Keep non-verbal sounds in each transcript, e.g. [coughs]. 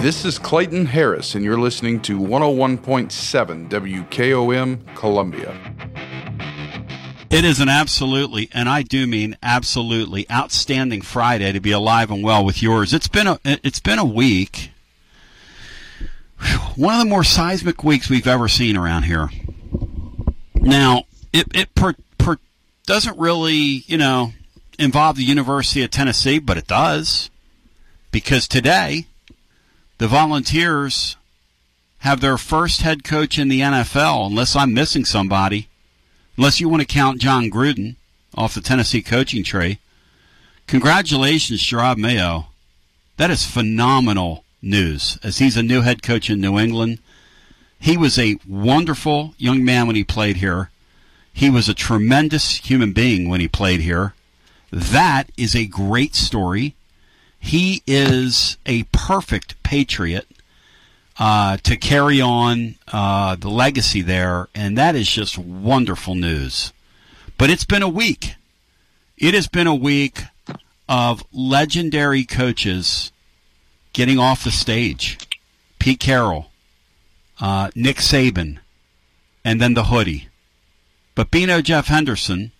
This is Clayton Harris, and you're listening to 101.7 WKOM Columbia. It is an absolutely, and I do mean absolutely, outstanding Friday to be alive and well with yours. It's been a it's been a week, one of the more seismic weeks we've ever seen around here. Now, it it per, per doesn't really, you know, involve the University of Tennessee, but it does. Because today, the Volunteers have their first head coach in the NFL, unless I'm missing somebody, unless you want to count Jon Gruden off the Tennessee coaching tree. Congratulations, Jerod Mayo. That is phenomenal news, as he's a new head coach in New England. He was a wonderful young man when he played here. He was a tremendous human being when he played here. That is a great story. He is a perfect patriot uh, to carry on uh, the legacy there, and that is just wonderful news. But it's been a week. It has been a week of legendary coaches getting off the stage. Pete Carroll, uh, Nick Saban, and then the hoodie. But Bino Jeff Henderson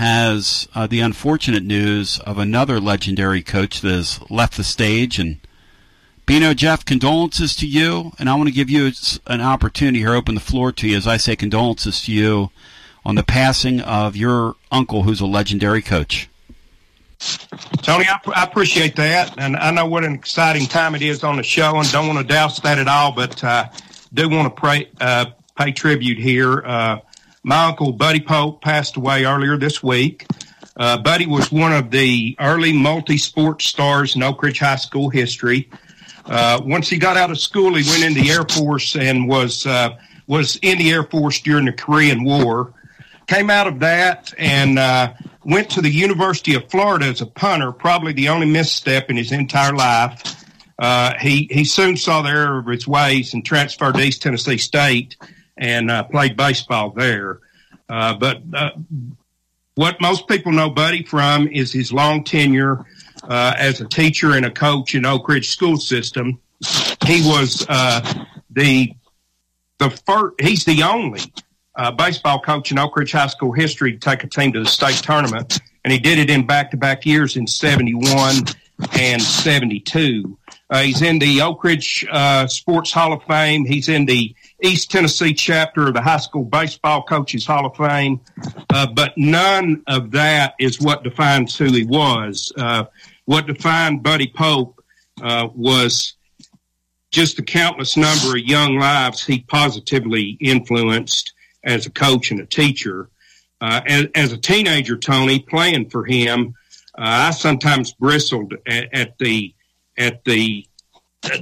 has uh, the unfortunate news of another legendary coach that has left the stage. And Bino Jeff, condolences to you. And I want to give you an opportunity here, open the floor to you as I say condolences to you on the passing of your uncle, who's a legendary coach. Tony, I, I, appreciate that, and I know what an exciting time it is on the show, and don't want to douse that at all. But uh, do want to pray, uh, pay tribute here. Uh, my uncle Buddy Pope passed away earlier this week. Uh, Buddy was one of the early multi-sport stars in Oak Ridge High School history. Uh, once he got out of school, he went in the Air Force and was uh, was in the Air Force during the Korean War. Came out of that and went to the University of Florida as a punter, probably the only misstep in his entire life. Uh, he he soon saw the error of his ways and transferred to East Tennessee State and uh, played baseball there. Uh, but uh, what most people know Buddy from is his long tenure uh, as a teacher and a coach in Oak Ridge school system. He was uh, the the first. He's the only uh, baseball coach in Oak Ridge High School history to take a team to the state tournament, and he did it in back-to-back years in '71 and '72. Uh, he's in the Oak Ridge uh, Sports Hall of Fame. He's in the East Tennessee chapter of the High School Baseball Coaches Hall of Fame. Uh, but none of that is what defines who he was. What defined Buddy Pope was just the countless number of young lives he positively influenced as a coach and a teacher. Uh, as, as, a teenager, Tony, playing for him, uh, I sometimes bristled at, at the at the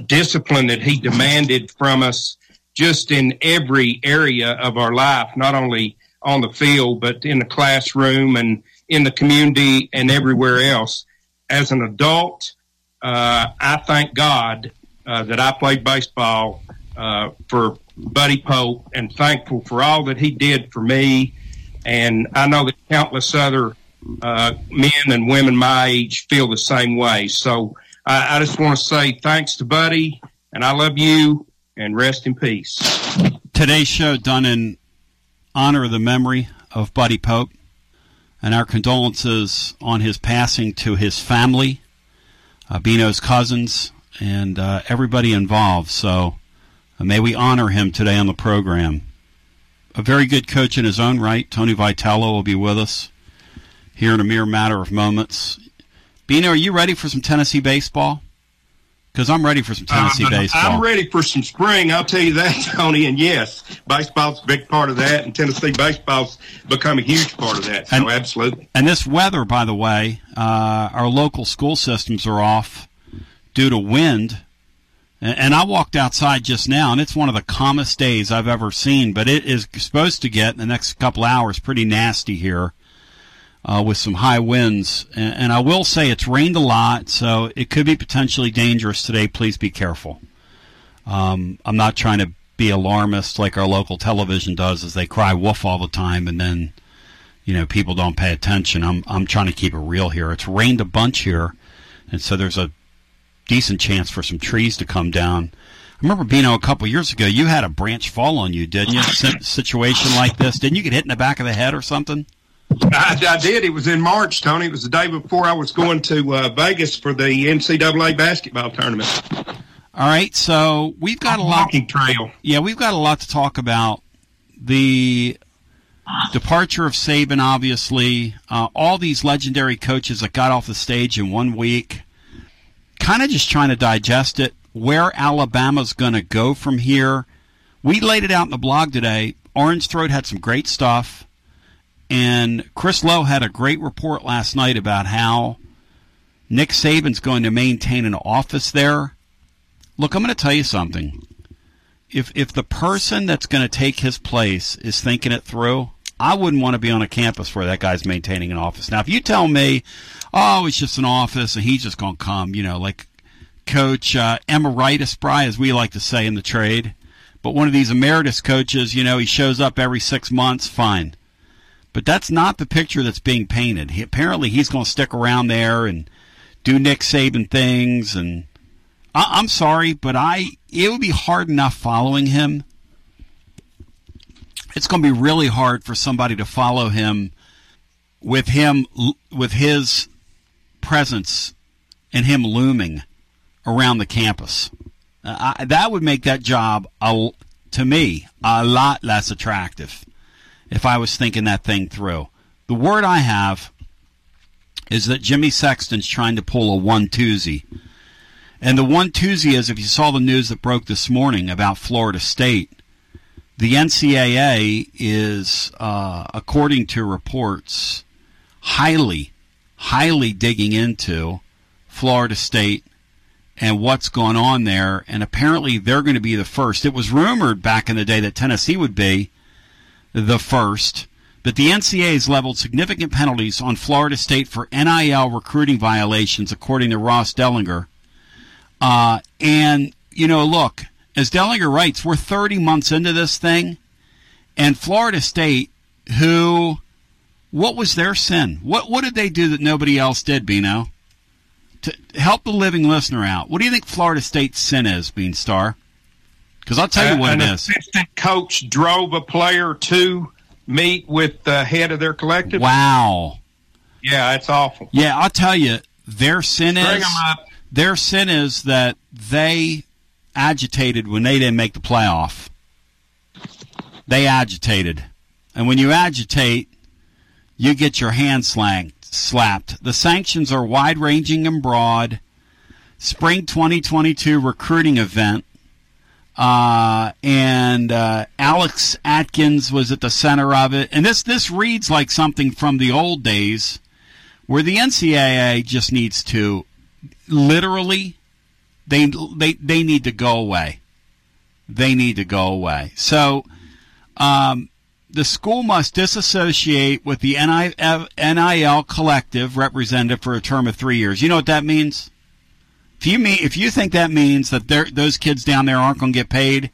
discipline that he demanded from us, just in every area of our life, not only on the field but in the classroom and in the community and everywhere else. As an adult, uh, I thank God uh, that I played baseball uh, for Buddy Pope and thankful for all that he did for me. And I know that countless other uh, men and women my age feel the same way. So I, I just want to say thanks to Buddy, and I love you, and rest in peace. Today's show done in honor of the memory of Buddy Pope, and our condolences on his passing to his family, uh, Bino's cousins, and uh, everybody involved. So may we honor him today on the program. A very good coach in his own right, Tony Vitello, will be with us here in a mere matter of moments. Bino, are you ready for some Tennessee baseball? Because I'm ready for some Tennessee uh, baseball. I'm ready for some spring. I'll tell you that, [laughs] Tony. And yes, baseball's a big part of that, and Tennessee baseball's become a huge part of that. So and, absolutely. And this weather, by the way, uh, our local school systems are off due to wind and I walked outside just now, and it's one of the calmest days I've ever seen. But it is supposed to get in the next couple hours pretty nasty here uh, with some high winds. And, and, I will say it's rained a lot, so it could be potentially dangerous today. Please be careful. Um, I'm not trying to be alarmist like our local television does, as they cry wolf all the time, and then you know people don't pay attention. I'm I'm trying to keep it real here. It's rained a bunch here, and so there's a decent chance for some trees to come down. I remember being a couple years ago. You had a branch fall on you, didn't you? situation like this, didn't you get hit in the back of the head or something? I, I, did. It was in March, Tony. It was the day before I was going to uh, Vegas for the NCAA basketball tournament. All right, so we've got a, lot. Trail. Yeah, we've got a lot to talk about. The departure of Saban, obviously, uh, all these legendary coaches that got off the stage in one week. Kind of just trying to digest it. Where Alabama's going to go from here. We laid it out in the blog today. Orange Throat had some great stuff. And Chris Low had a great report last night about how Nick Saban's going to maintain an office there. Look, I'm going to tell you something. If if the person that's going to take his place is thinking it through, I wouldn't want to be on a campus where that guy's maintaining an office. Now, if you tell me, oh, it's just an office and he's just going to come, you know, like Coach uh, Emeritus Bry, as we like to say in the trade, but one of these emeritus coaches, you know, he shows up every six months, fine. But that's not the picture that's being painted. He, apparently, he's going to stick around there and do Nick Saban things. And I, I'm sorry, but I it would be hard enough following him it's going to be really hard for somebody to follow him with him with his presence and him looming around the campus. Uh, I, that would make that job a, to me a lot less attractive if I was thinking that thing through. The word I have is that Jimmy Sexton's trying to pull a one twosie. And the one twosie is if you saw the news that broke this morning about Florida State, the NCAA is, uh, according to reports, highly, highly digging into Florida State and what's going on there. And apparently they're going to be the first. It was rumored back in the day that Tennessee would be the first. But the NCAA has leveled significant penalties on Florida State for NIL recruiting violations, according to Ross Dellinger. Uh, and, you know, look, as Dellinger writes, we're 30 months into this thing, and Florida State, who, what was their sin? What what did they do that nobody else did, Bino? To help the living listener out, what do you think Florida State's sin is, Beanstar? Because I'll tell you what an it is. assistant coach drove a player to meet with the head of their collective. Wow. Yeah, it's awful. Yeah, I'll tell you, their sin Bring is their sin is that they agitated when they didn't make the playoff. They agitated. And when you agitate, you get your hand slang, slapped. The sanctions are wide ranging and broad. Spring 2022 recruiting event. Uh, and uh, Alex Atkins was at the center of it. And this, this reads like something from the old days where the NCAA just needs to literally they they they need to go away. They need to go away. So, um, the school must disassociate with the NIL collective representative for a term of three years. You know what that means? If you mean if you think that means that those kids down there aren't going to get paid,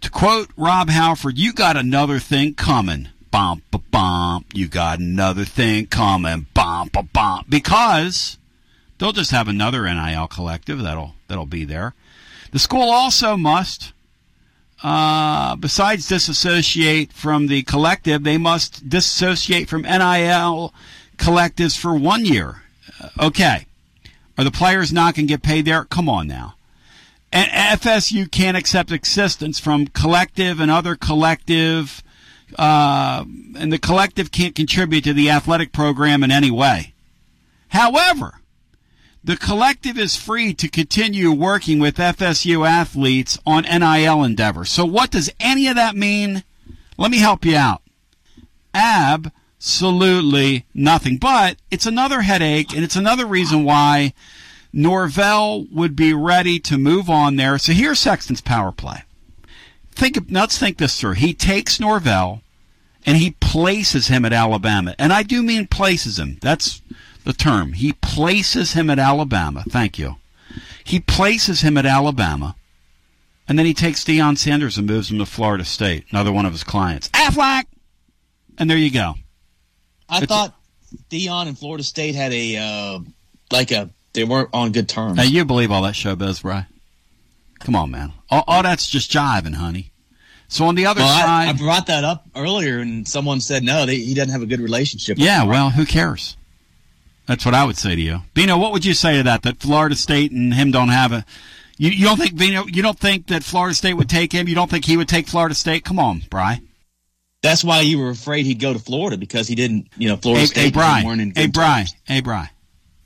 to quote Rob Halford, you got another thing coming. Bump, bump. You got another thing coming. Bump, bump. Because they'll just have another NIL collective that'll that'll be there. The school also must, uh, besides disassociate from the collective, they must disassociate from NIL collectives for one year. Uh, okay. Are the players not going to get paid there? Come on now. And FSU can't accept assistance from collective and other collective, uh, and the collective can't contribute to the athletic program in any way. However, the collective is free to continue working with FSU athletes on NIL endeavors. So what does any of that mean? Let me help you out. Absolutely nothing. But it's another headache and it's another reason why Norvell would be ready to move on there. So here's Sexton's power play. Think let's think this through. He takes Norvell and he places him at Alabama. And I do mean places him. That's the term. He places him at Alabama. Thank you. He places him at Alabama, and then he takes Deion Sanders and moves him to Florida State, another one of his clients. Aflac! And there you go. I It's- thought Deion and Florida State had a uh, like a they weren't on good terms. Now, you believe all that showbiz, Bry? Come on, man. All, all that's just jiving, honey. So on the other Well, side, I brought that up earlier, and someone said no, they, he doesn't have a good relationship. yeah, well, who cares? That's what I would say to you, Bino. What would you say to that? That Florida State and him don't have a. You, you don't think Bino? You don't think that Florida State would take him? You don't think he would take Florida State? Come on, Bry. That's why you were afraid he'd go to Florida because he didn't, you know, Florida Hey, State hey, Bry. weren't in good Hey, Bry. Hey, Bry.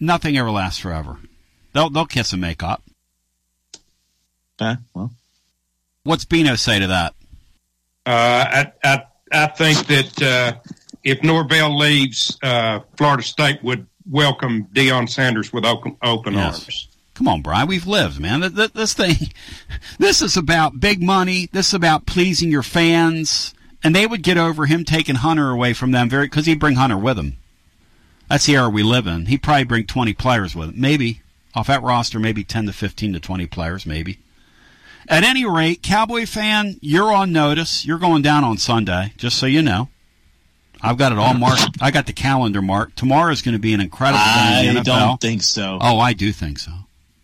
Nothing ever lasts forever. They'll they'll kiss and make up. Huh? Well, What's Bino say to that? Uh, I, I, I think that uh, if Norvell leaves, uh, Florida State would welcome Deion Sanders with open, open Yes. arms. Come on, Brian. We've lived, man. Th- th- This thing, [laughs] this is about big money. This is about pleasing your fans. And they would get over him taking Hunter away from them very because he'd bring Hunter with him. That's the era we live in. He'd probably bring 20 players with him. Maybe. Off that roster, maybe 10 to 15 to 20 players, maybe. At any rate, Cowboy fan, you're on notice. You're going down on Sunday, just so you know. I've got it all [laughs] marked. I got the calendar marked. Tomorrow is going to be an incredible I don't think so. Oh, I do think so.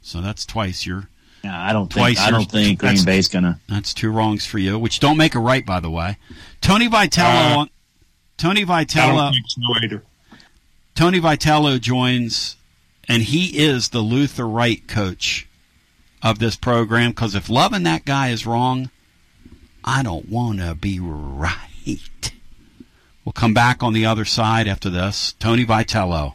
So that's twice your Yeah, I don't twice. think. I don't think Green that's- Bay's gonna. That's two wrongs for you, which don't make a right, by the way. Tony Vitello. Uh, Tony Vitello. don't so. Tony Vitello joins, and he is the Luther Wright coach of this program. Because if loving that guy is wrong, I don't want to be right. We'll come back on the other side after this. Tony Vitello.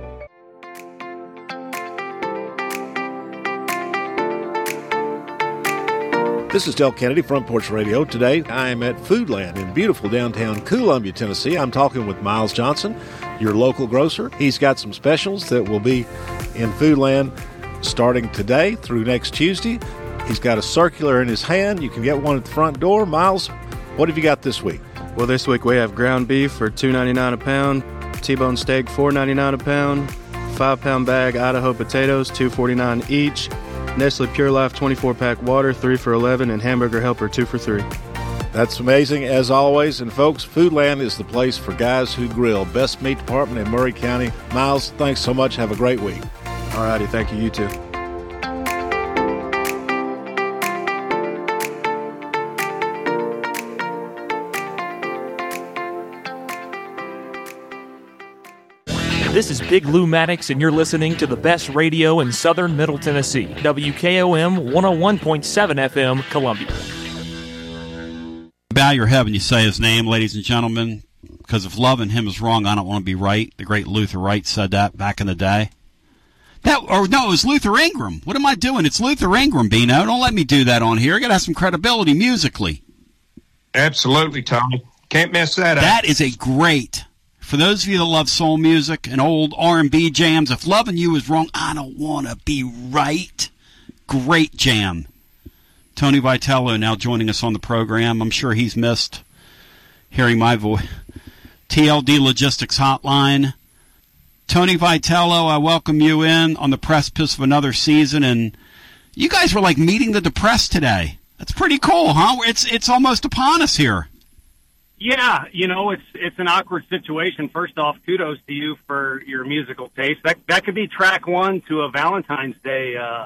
This is Del Kennedy, Front Porch Radio. Today I am at Foodland in beautiful downtown Columbia, Tennessee. I'm talking with Miles Johnson, your local grocer. He's got some specials that will be in Foodland starting today through next Tuesday. He's got a circular in his hand. You can get one at the front door. Miles, what have you got this week? Well, this week we have ground beef for $2.99 a pound, T-bone steak $4.99 a pound, five pound bag Idaho potatoes $2.49 each. Nestle Pure Life 24 pack water, 3 for 11, and Hamburger Helper, 2 for 3. That's amazing as always. And folks, Foodland is the place for guys who grill. Best meat department in Maury County. Miles, thanks so much. Have a great week. All righty. Thank you. You too. This is Big Lou Maddox, and you're listening to the best radio in southern Middle Tennessee. WKOM 101.7 FM, Columbia. Bow your head when you say his name, ladies and gentlemen, because if loving him is wrong, I don't want to be right. The great Luther Wright said that back in the day. That or no, it was Luther Ingram. What am I doing? It's Luther Ingram, Bino. Don't let me do that on here. I gotta have some credibility musically. Absolutely, Tommy. Can't mess that up. That is a great for those of you that love soul music and old R&B jams, if loving you is wrong, I don't want to be right. Great jam. Tony Vitello now joining us on the program. I'm sure he's missed hearing my voice. TLD Logistics Hotline. Tony Vitello, I welcome you in on the precipice of another season, and you guys were like meeting the depressed today. That's pretty cool, huh? It's it's almost upon us here. Yeah, you know, it's it's an awkward situation. First off, kudos to you for your musical taste. That that could be track one to a Valentine's Day uh,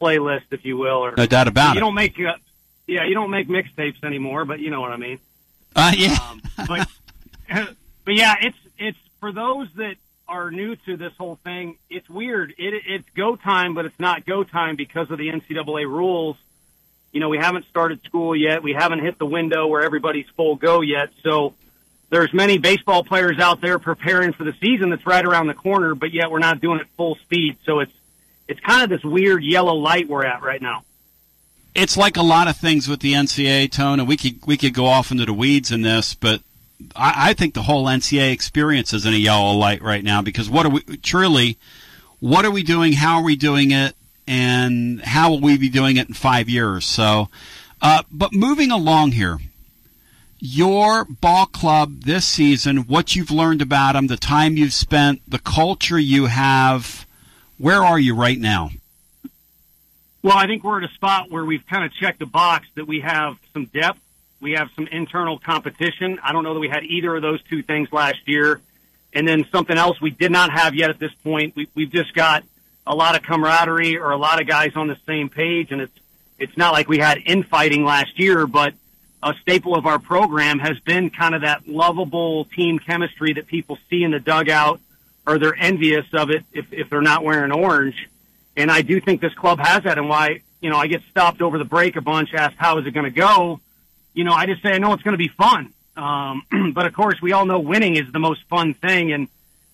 playlist, if you will. Or no doubt about you it. don't make uh, yeah, you don't make mixtapes anymore, but you know what I mean. Uh, yeah. Um, but [laughs] but yeah, it's it's for those that are new to this whole thing. It's weird. It it's go time, but it's not go time because of the NCAA rules you know, we haven't started school yet. We haven't hit the window where everybody's full go yet. So there's many baseball players out there preparing for the season that's right around the corner, but yet we're not doing it full speed. So it's, it's kind of this weird yellow light we're at right now. It's like a lot of things with the NCAA tone, and we could we could go off into the weeds in this, but I, I think the whole NCAA experience is in a yellow light right now because what are we truly, what are we doing? How are we doing it? And how will we be doing it in five years? So, uh, but moving along here, your ball club this season, what you've learned about them, the time you've spent, the culture you have, where are you right now? Well, I think we're at a spot where we've kind of checked the box that we have some depth. We have some internal competition. I don't know that we had either of those two things last year. And then something else we did not have yet at this point. We, we've just got a lot of camaraderie or a lot of guys on the same page. And it's, it's not like we had infighting last year, but a staple of our program has been kind of that lovable team chemistry that people see in the dugout or they're envious of it if, if they're not wearing orange. And I do think this club has that and why, you know, I get stopped over the break a bunch, asked how is it going to go? You know, I just say I know it's going to be fun. Um, [clears throat] but of course we all know winning is the most fun thing and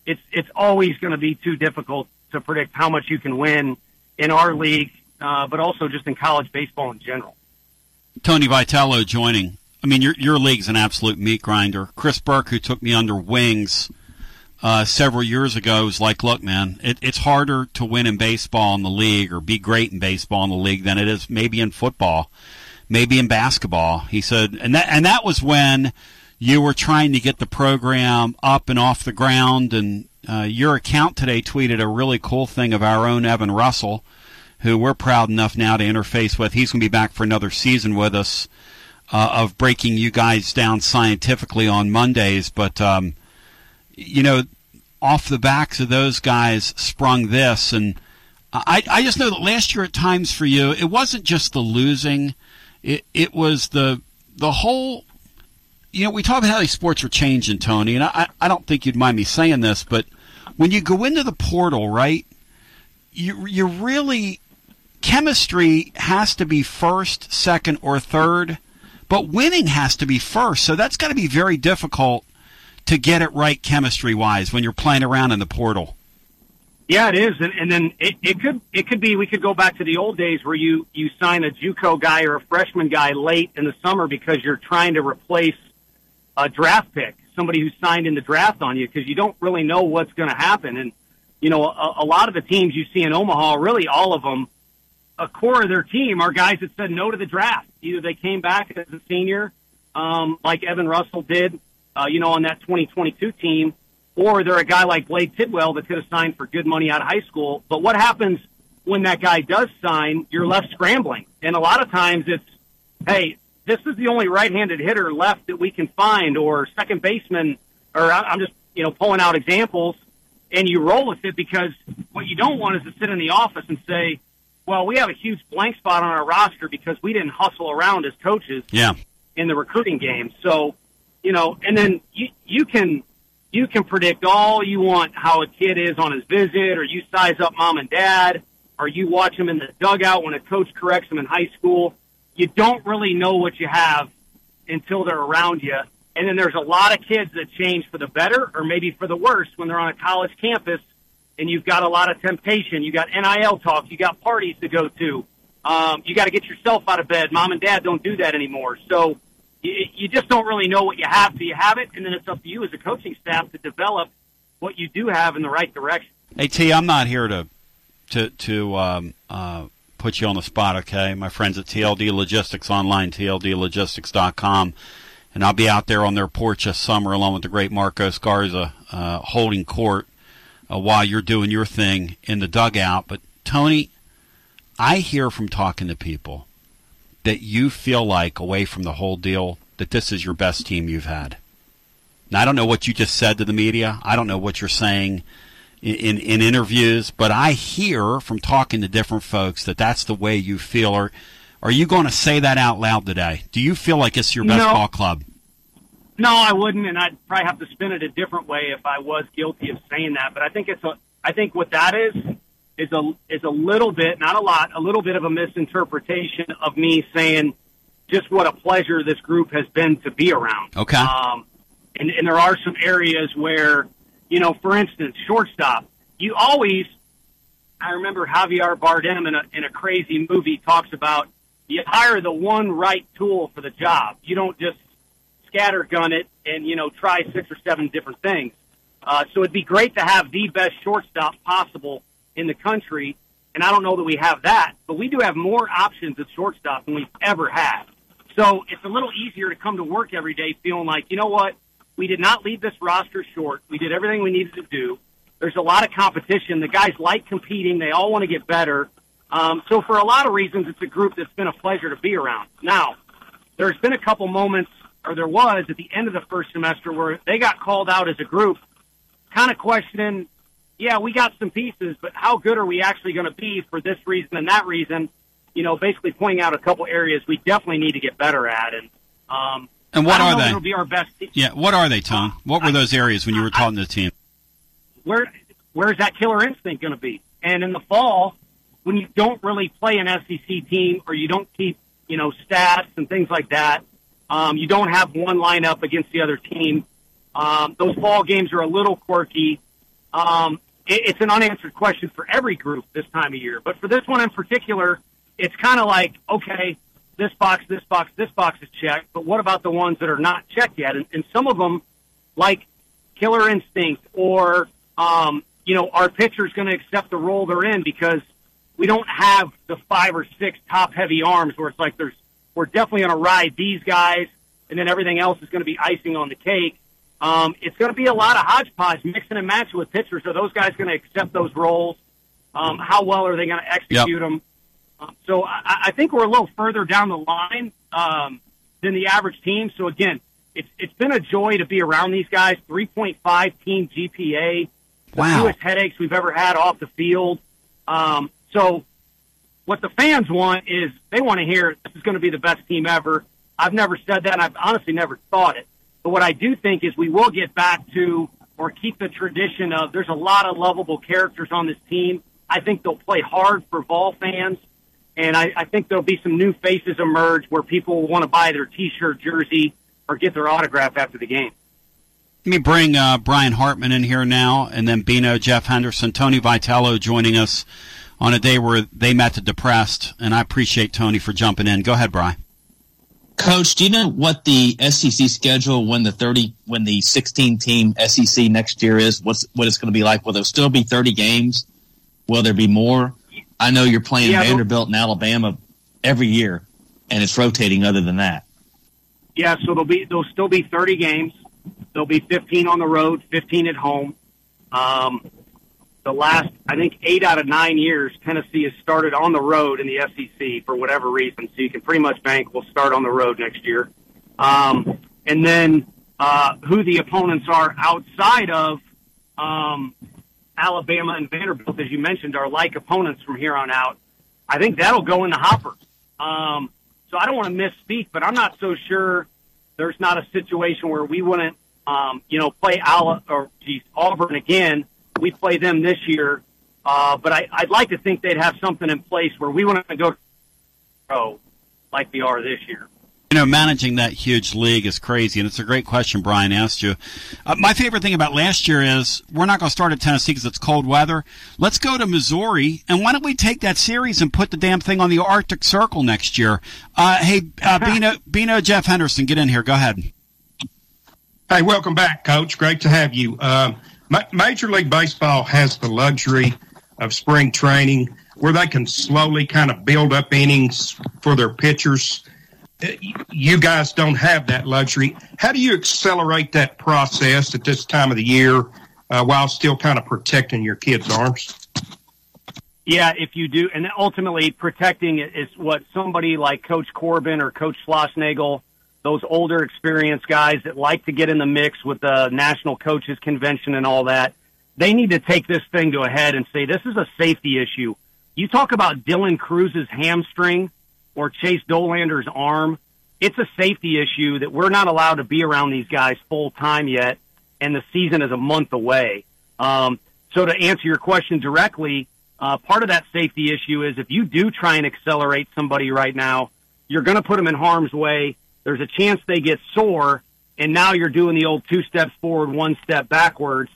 it's, it's always going to be too difficult to predict how much you can win in our league, uh, but also just in college baseball in general. Tony Vitello joining. I mean, your your league's an absolute meat grinder. Chris Burke, who took me under wings uh, several years ago was like, look, man, it, it's harder to win in baseball in the league or be great in baseball in the league than it is maybe in football, maybe in basketball. He said, and that and that was when you were trying to get the program up and off the ground. And uh, your account today tweeted a really cool thing of our own Evan Russell, who we're proud enough now to interface with. He's going to be back for another season with us. Uh, of breaking you guys down scientifically on Mondays, but um, you know, off the backs of those guys sprung this. And I, I just know that last year at times for you, it wasn't just the losing, it, it was the, the whole, you know, we talk about how these sports are changing, Tony, and I, I don't think you'd mind me saying this, but when you go into the portal, right, you, you really, chemistry has to be first, second, or third, but winning has to be first. So that's got to be very difficult to get it right chemistry wise when you're playing around in the portal. Yeah, it is, and, and then it, it could it could be we could go back to the old days where you you sign a JUCO guy or a freshman guy late in the summer because you're trying to replace a draft pick, somebody who signed in the draft on you because you don't really know what's going to happen. And you know, a, a lot of the teams you see in Omaha, really all of them, a core of their team are guys that said no to the draft. Either they came back as a senior, um, like Evan Russell did, uh, you know, on that 2022 team, or they're a guy like Blade Tidwell that could have signed for good money out of high school. But what happens when that guy does sign? You're left scrambling, and a lot of times it's, hey, this is the only right-handed hitter left that we can find, or second baseman, or I'm just you know pulling out examples, and you roll with it because what you don't want is to sit in the office and say, well, we have a huge blank spot on our roster because we didn't hustle around as coaches. Yeah. In the recruiting game, so you know, and then you, you can, you can predict all you want how a kid is on his visit, or you size up mom and dad, or you watch him in the dugout when a coach corrects him in high school. You don't really know what you have until they're around you. And then there's a lot of kids that change for the better or maybe for the worse when they're on a college campus and you've got a lot of temptation. You got NIL talk. You got parties to go to. Um, you got to get yourself out of bed. Mom and dad don't do that anymore. So you, you just don't really know what you have till you have it, and then it's up to you as a coaching staff to develop what you do have in the right direction. Hey T, I'm not here to to to um, uh, put you on the spot. Okay, my friends at TLD Logistics Online, TLDLogistics.com, and I'll be out there on their porch this summer along with the great Marcos Garza uh, holding court uh, while you're doing your thing in the dugout. But Tony, I hear from talking to people that you feel like, away from the whole deal, that this is your best team you've had? Now, I don't know what you just said to the media. I don't know what you're saying in, in, in interviews, but I hear from talking to different folks that that's the way you feel. Or are you going to say that out loud today? Do you feel like it's your best No. ball club? No, I wouldn't, and I'd probably have to spin it a different way if I was guilty of saying that. But I think it's a, I think what that is is a is a little bit, not a lot, a little bit of a misinterpretation of me saying just what a pleasure this group has been to be around. Okay. Um, and, and there are some areas where, you know, for instance, shortstop. You always, I remember Javier Bardem in a in a crazy movie talks about you hire the one right tool for the job. You don't just scattergun it and you know try six or seven different things. Uh, so it'd be great to have the best shortstop possible in the country, and I don't know that we have that, but we do have more options at shortstop than we've ever had. So it's a little easier to come to work every day feeling like, you know what, we did not leave this roster short. We did everything we needed to do. There's a lot of competition. The guys like competing. They all want to get better. Um, so for a lot of reasons, it's a group that's been a pleasure to be around. Now, there's been a couple moments, or there was at the end of the first semester, where they got called out as a group, kind of questioning, yeah, we got some pieces, but how good are we actually going to be for this reason and that reason? You know, basically pointing out a couple areas we definitely need to get better at. And um, And what I don't are know they? It'll be our best. Yeah, what are they, Tom? What were those areas when you were talking to the team? where where's that killer instinct going to be? And in the fall, when you don't really play an SEC team or you don't keep you know stats and things like that, um, you don't have one lineup against the other team. Um, those fall games are a little quirky. Um, it, it's an unanswered question for every group this time of year, but for this one in particular, it's kind of like okay, this box, this box, this box is checked, but what about the ones that are not checked yet? And, and some of them, like killer instinct or, um, you know, our pitcher's going to accept the role they're in because we don't have the five or six top heavy arms where it's like there's, we're definitely going to ride these guys and then everything else is going to be icing on the cake. Um, it's going to be a lot of hodgepodge mixing and matching with pitchers. Are those guys going to accept those roles? Um, how well are they going to execute Yep. them? So I, I think we're a little further down the line um, than the average team. So again, it's it's been a joy to be around these guys. 3.5 team GPA, the Wow. fewest headaches we've ever had off the field. Um, so what the fans want is they want to hear this is going to be the best team ever. I've never said that. and I've honestly never thought it. But what I do think is we will get back to or keep the tradition of there's a lot of lovable characters on this team. I think they'll play hard for Vol fans. And I, I think there'll be some new faces emerge where people will want to buy their T-shirt, jersey, or get their autograph after the game. Let me bring uh, Brian Hartman in here now, and then Bino, Jeff Henderson, Tony Vitello joining us on a day where they met the depressed, and I appreciate Tony for jumping in. Go ahead, Brian. Coach, do you know what the SEC schedule when the thirty when the sixteen team SEC next year is? What's what it's going to be like? Will there still be thirty games? Will there be more? I know you're playing Yeah, Vanderbilt and Alabama every year, and it's rotating. Other than that, Yeah, so there'll be there'll still be 30 games. There'll be 15 on the road, 15 at home. Um, the last, I think, eight out of nine years, Tennessee has started on the road in the SEC for whatever reason. So you can pretty much bank we'll start on the road next year. Um, and then uh, who the opponents are outside of um, Alabama and Vanderbilt, as you mentioned, are like opponents from here on out. I think that'll go in the hopper. Um, so I don't want to misspeak, but I'm not so sure there's not a situation where we wouldn't, um, you know, play Ala or geez, Auburn again. We play them this year, uh, but I, I'd like to think they'd have something in place where we to go pro like we are this year. You know, managing that huge league is crazy, and it's a great question Brian asked you. Uh, my favorite thing about last year is we're not going to start at Tennessee because it's cold weather. Let's go to Missouri, and why don't we take that series and put the damn thing on the Arctic Circle next year? Uh, hey, uh, [laughs] Bino, Bino, Jeff Henderson, get in here. Go ahead. Hey, welcome back, Coach. Great to have you. Um, Ma- Major League Baseball has the luxury of spring training where they can slowly kind of build up innings for their pitchers. You guys don't have that luxury. How do you accelerate that process at this time of the year uh, while still kind of protecting your kids' arms? Yeah, if you do, and ultimately protecting is what somebody like Coach Corbin or Coach Schlossnagle, those older experienced guys that like to get in the mix with the National Coaches Convention and all that, they need to take this thing to a head and say this is a safety issue. You talk about Dylan Crews's hamstring or Chase Dollander's arm. It's a safety issue that we're not allowed to be around these guys full time yet, and the season is a month away. Um, so to answer your question directly, uh, part of that safety issue is if you do try and accelerate somebody right now, you're going to put them in harm's way. There's a chance they get sore, and now you're doing the old two steps forward, one step backwards,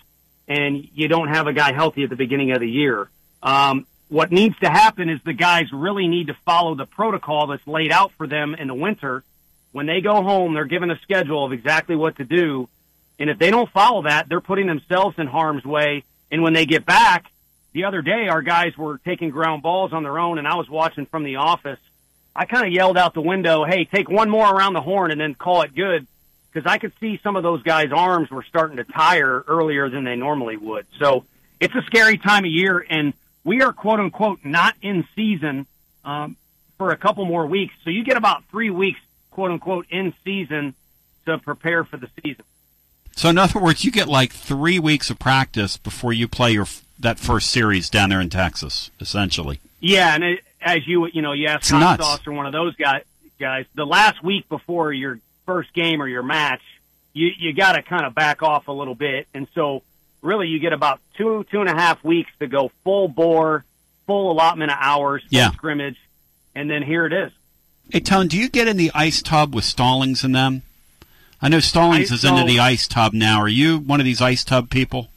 and you don't have a guy healthy at the beginning of the year. Um, what needs to happen is the guys really need to follow the protocol that's laid out for them in the winter. When they go home, they're given a schedule of exactly what to do. And if they don't follow that, they're putting themselves in harm's way. And when they get back, the other day, our guys were taking ground balls on their own, and I was watching from the office. I kind of yelled out the window, "Hey, take one more around the horn and then call it good," because I could see some of those guys' arms were starting to tire earlier than they normally would. So it's a scary time of year, and we are quote unquote not in season um, for a couple more weeks. So you get about three weeks, quote unquote, in season to prepare for the season. So, in other words, you get like three weeks of practice before you play your that first series down there in Texas, essentially. Yeah, and it, as you you know, you asked It's Scott. Sauce or one of those guys. Guys, the last week before your first game or your match, you you got to kind of back off a little bit, and so really you get about two two and a half weeks to go full bore, full allotment of hours, full Yeah. scrimmage, and then here it is. Hey, Tone, do you get in the ice tub with Stallings in them? I know Stallings I- is into the ice tub now. Are you one of these ice tub people?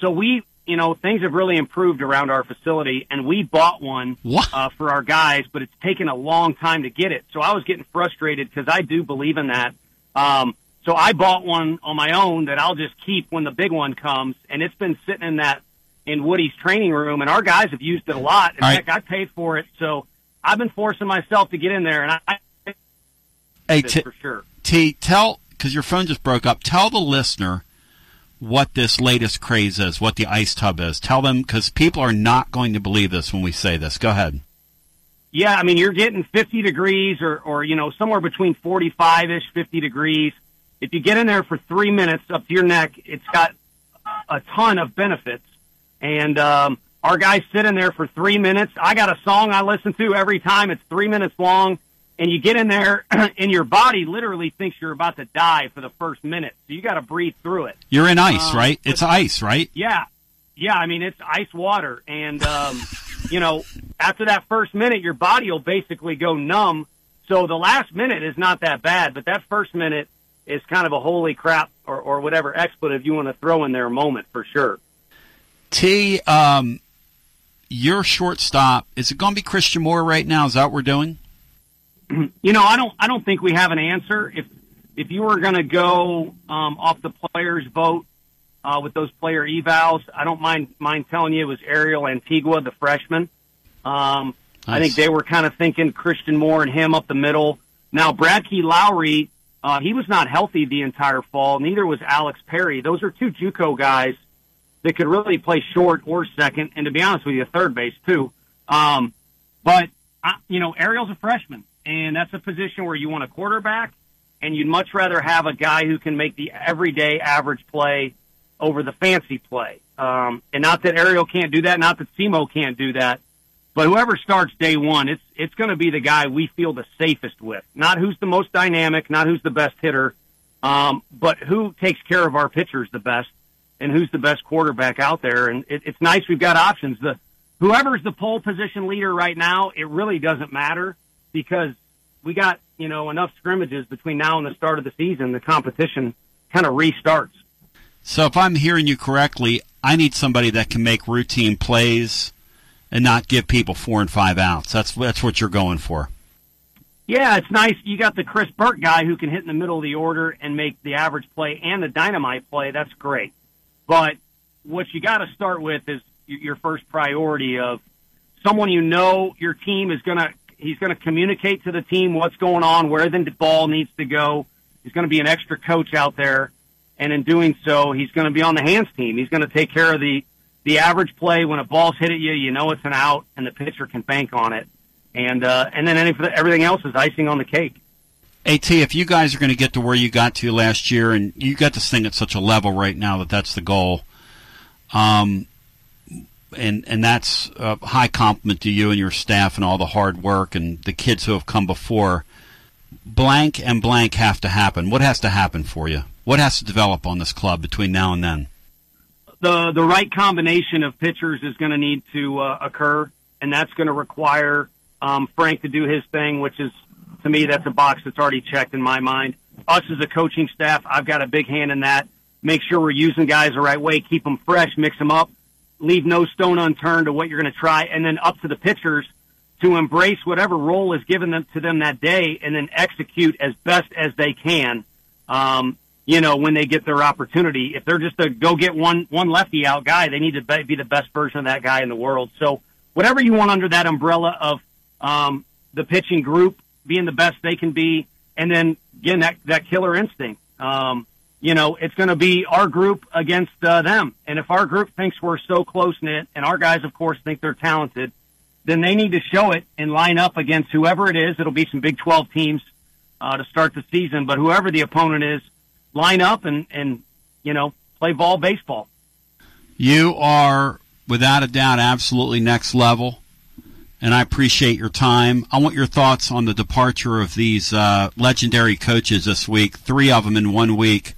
So we, you know, things have really improved around our facility, and we bought one uh, for our guys, but it's taken a long time to get it. So I was getting frustrated because I do believe in that. Um, So I bought one on my own that I'll just keep when the big one comes, and it's been sitting in that in Woody's training room, and our guys have used it a lot. In All fact, I paid for it, so I've been forcing myself to get in there, and I Hey, T, for sure. T tell because your phone just broke up. Tell the listener what this latest craze is, what the ice tub is. Tell them because people are not going to believe this when we say this. Go ahead. Yeah, I mean, you're getting 50 degrees or, or, you know, somewhere between 45 ish, 50 degrees. If you get in there for three minutes up to your neck, it's got a ton of benefits. And, um, our guys sit in there for three minutes. I got a song I listen to every time. It's three minutes long. And you get in there [clears throat] and your body literally thinks you're about to die for the first minute. So you got to breathe through it. You're in ice, Um, right? It's ice, right? Yeah. Yeah. I mean, it's ice water. And, um, [laughs] you know, after that first minute, your body will basically go numb. So the last minute is not that bad, but that first minute is kind of a holy crap or, or whatever expletive you want to throw in there moment for sure. T, um, your shortstop is it going to be Christian Moore right now? Is that what we're doing? [clears throat] you know, I don't, I don't think we have an answer. If, if you were going to go, um, off the players vote, uh, with those player evals, I don't mind, mind telling you it was Ariel Antigua, the freshman. Um, I think they were kind of thinking Christian Moore and him up the middle. Now, Brad Key Lowry, uh, he was not healthy the entire fall. Neither was Alex Perry. Those are two JUCO guys that could really play short or second, and to be honest with you, third base too. Um, but I, you know, Ariel's a freshman, and that's a position where you want a quarterback, and you'd much rather have a guy who can make the everyday average play over the fancy play. Um, and not that Ariel can't do that, not that Simo can't do that, but whoever starts day one, it's it's going to be the guy we feel the safest with. Not who's the most dynamic, not who's the best hitter, um, but who takes care of our pitchers the best, and who's the best quarterback out there. And it, it's nice we've got options. The whoever's the pole position leader right now, it really doesn't matter because we got you know enough scrimmages between now and the start of the season. The competition kind of restarts. So if I'm hearing you correctly, I need somebody that can make routine plays and not give people four and five outs. That's that's what you're going for. Yeah, it's nice. You got the Chris Burke guy who can hit in the middle of the order and make the average play and the dynamite play. That's great. But what you got to start with is your first priority of someone you know your team is going to, he's going to communicate to the team what's going on, where the ball needs to go. He's going to be an extra coach out there. And in doing so, he's going to be on the hands team. He's going to take care of the, the average play when a ball's hit at you, you know it's an out, and the pitcher can bank on it. And uh, and then any, everything else is icing on the cake. At if you guys are going to get to where you got to last year, and you got this thing at such a level right now that that's the goal, um, and and that's a high compliment to you and your staff and all the hard work and the kids who have come before. Blank and blank have to happen. What has to happen for you? What has to develop on this club between now and then? The the right combination of pitchers is going to need to uh, occur, and that's going to require um, Frank to do his thing, which is to me that's a box that's already checked in my mind. Us as a coaching staff, I've got a big hand in that. Make sure we're using guys the right way, keep them fresh, mix them up, leave no stone unturned to what you're going to try, and then up to the pitchers to embrace whatever role is given them to them that day, and then execute as best as they can. Um, you know, when they get their opportunity. If they're just a go get one, one lefty out guy, they need to be the best version of that guy in the world. So whatever you want under that umbrella of, um, the pitching group being the best they can be. And then again, that, that killer instinct. Um, you know, it's going to be our group against uh, them. And if our group thinks we're so close knit and our guys, of course, think they're talented, then they need to show it and line up against whoever it is. It'll be some Big 12 teams, uh, to start the season, but whoever the opponent is, line up and, and, you know, play ball baseball. You are, without a doubt, absolutely next level, and I appreciate your time. I want your thoughts on the departure of these uh, legendary coaches this week. Three of them in one week.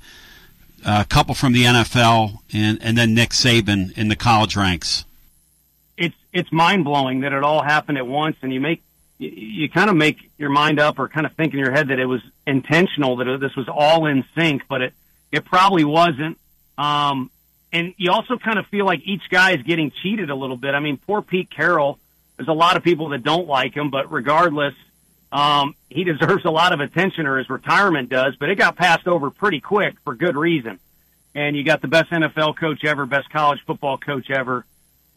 a couple from the NFL, and and then Nick Saban in the college ranks. It's, it's mind blowing that it all happened at once and you make, you, kind of make your mind up or kind of think in your head that it was intentional, that this was all in sync, but it, it probably wasn't. Um, and you also kind of feel like each guy is getting cheated a little bit. I mean, poor Pete Carroll. There's a lot of people that don't like him, but regardless, Um, he [laughs] deserves a lot of attention, or his retirement does, but it got passed over pretty quick for good reason. And you got the best NFL coach ever, best college football coach ever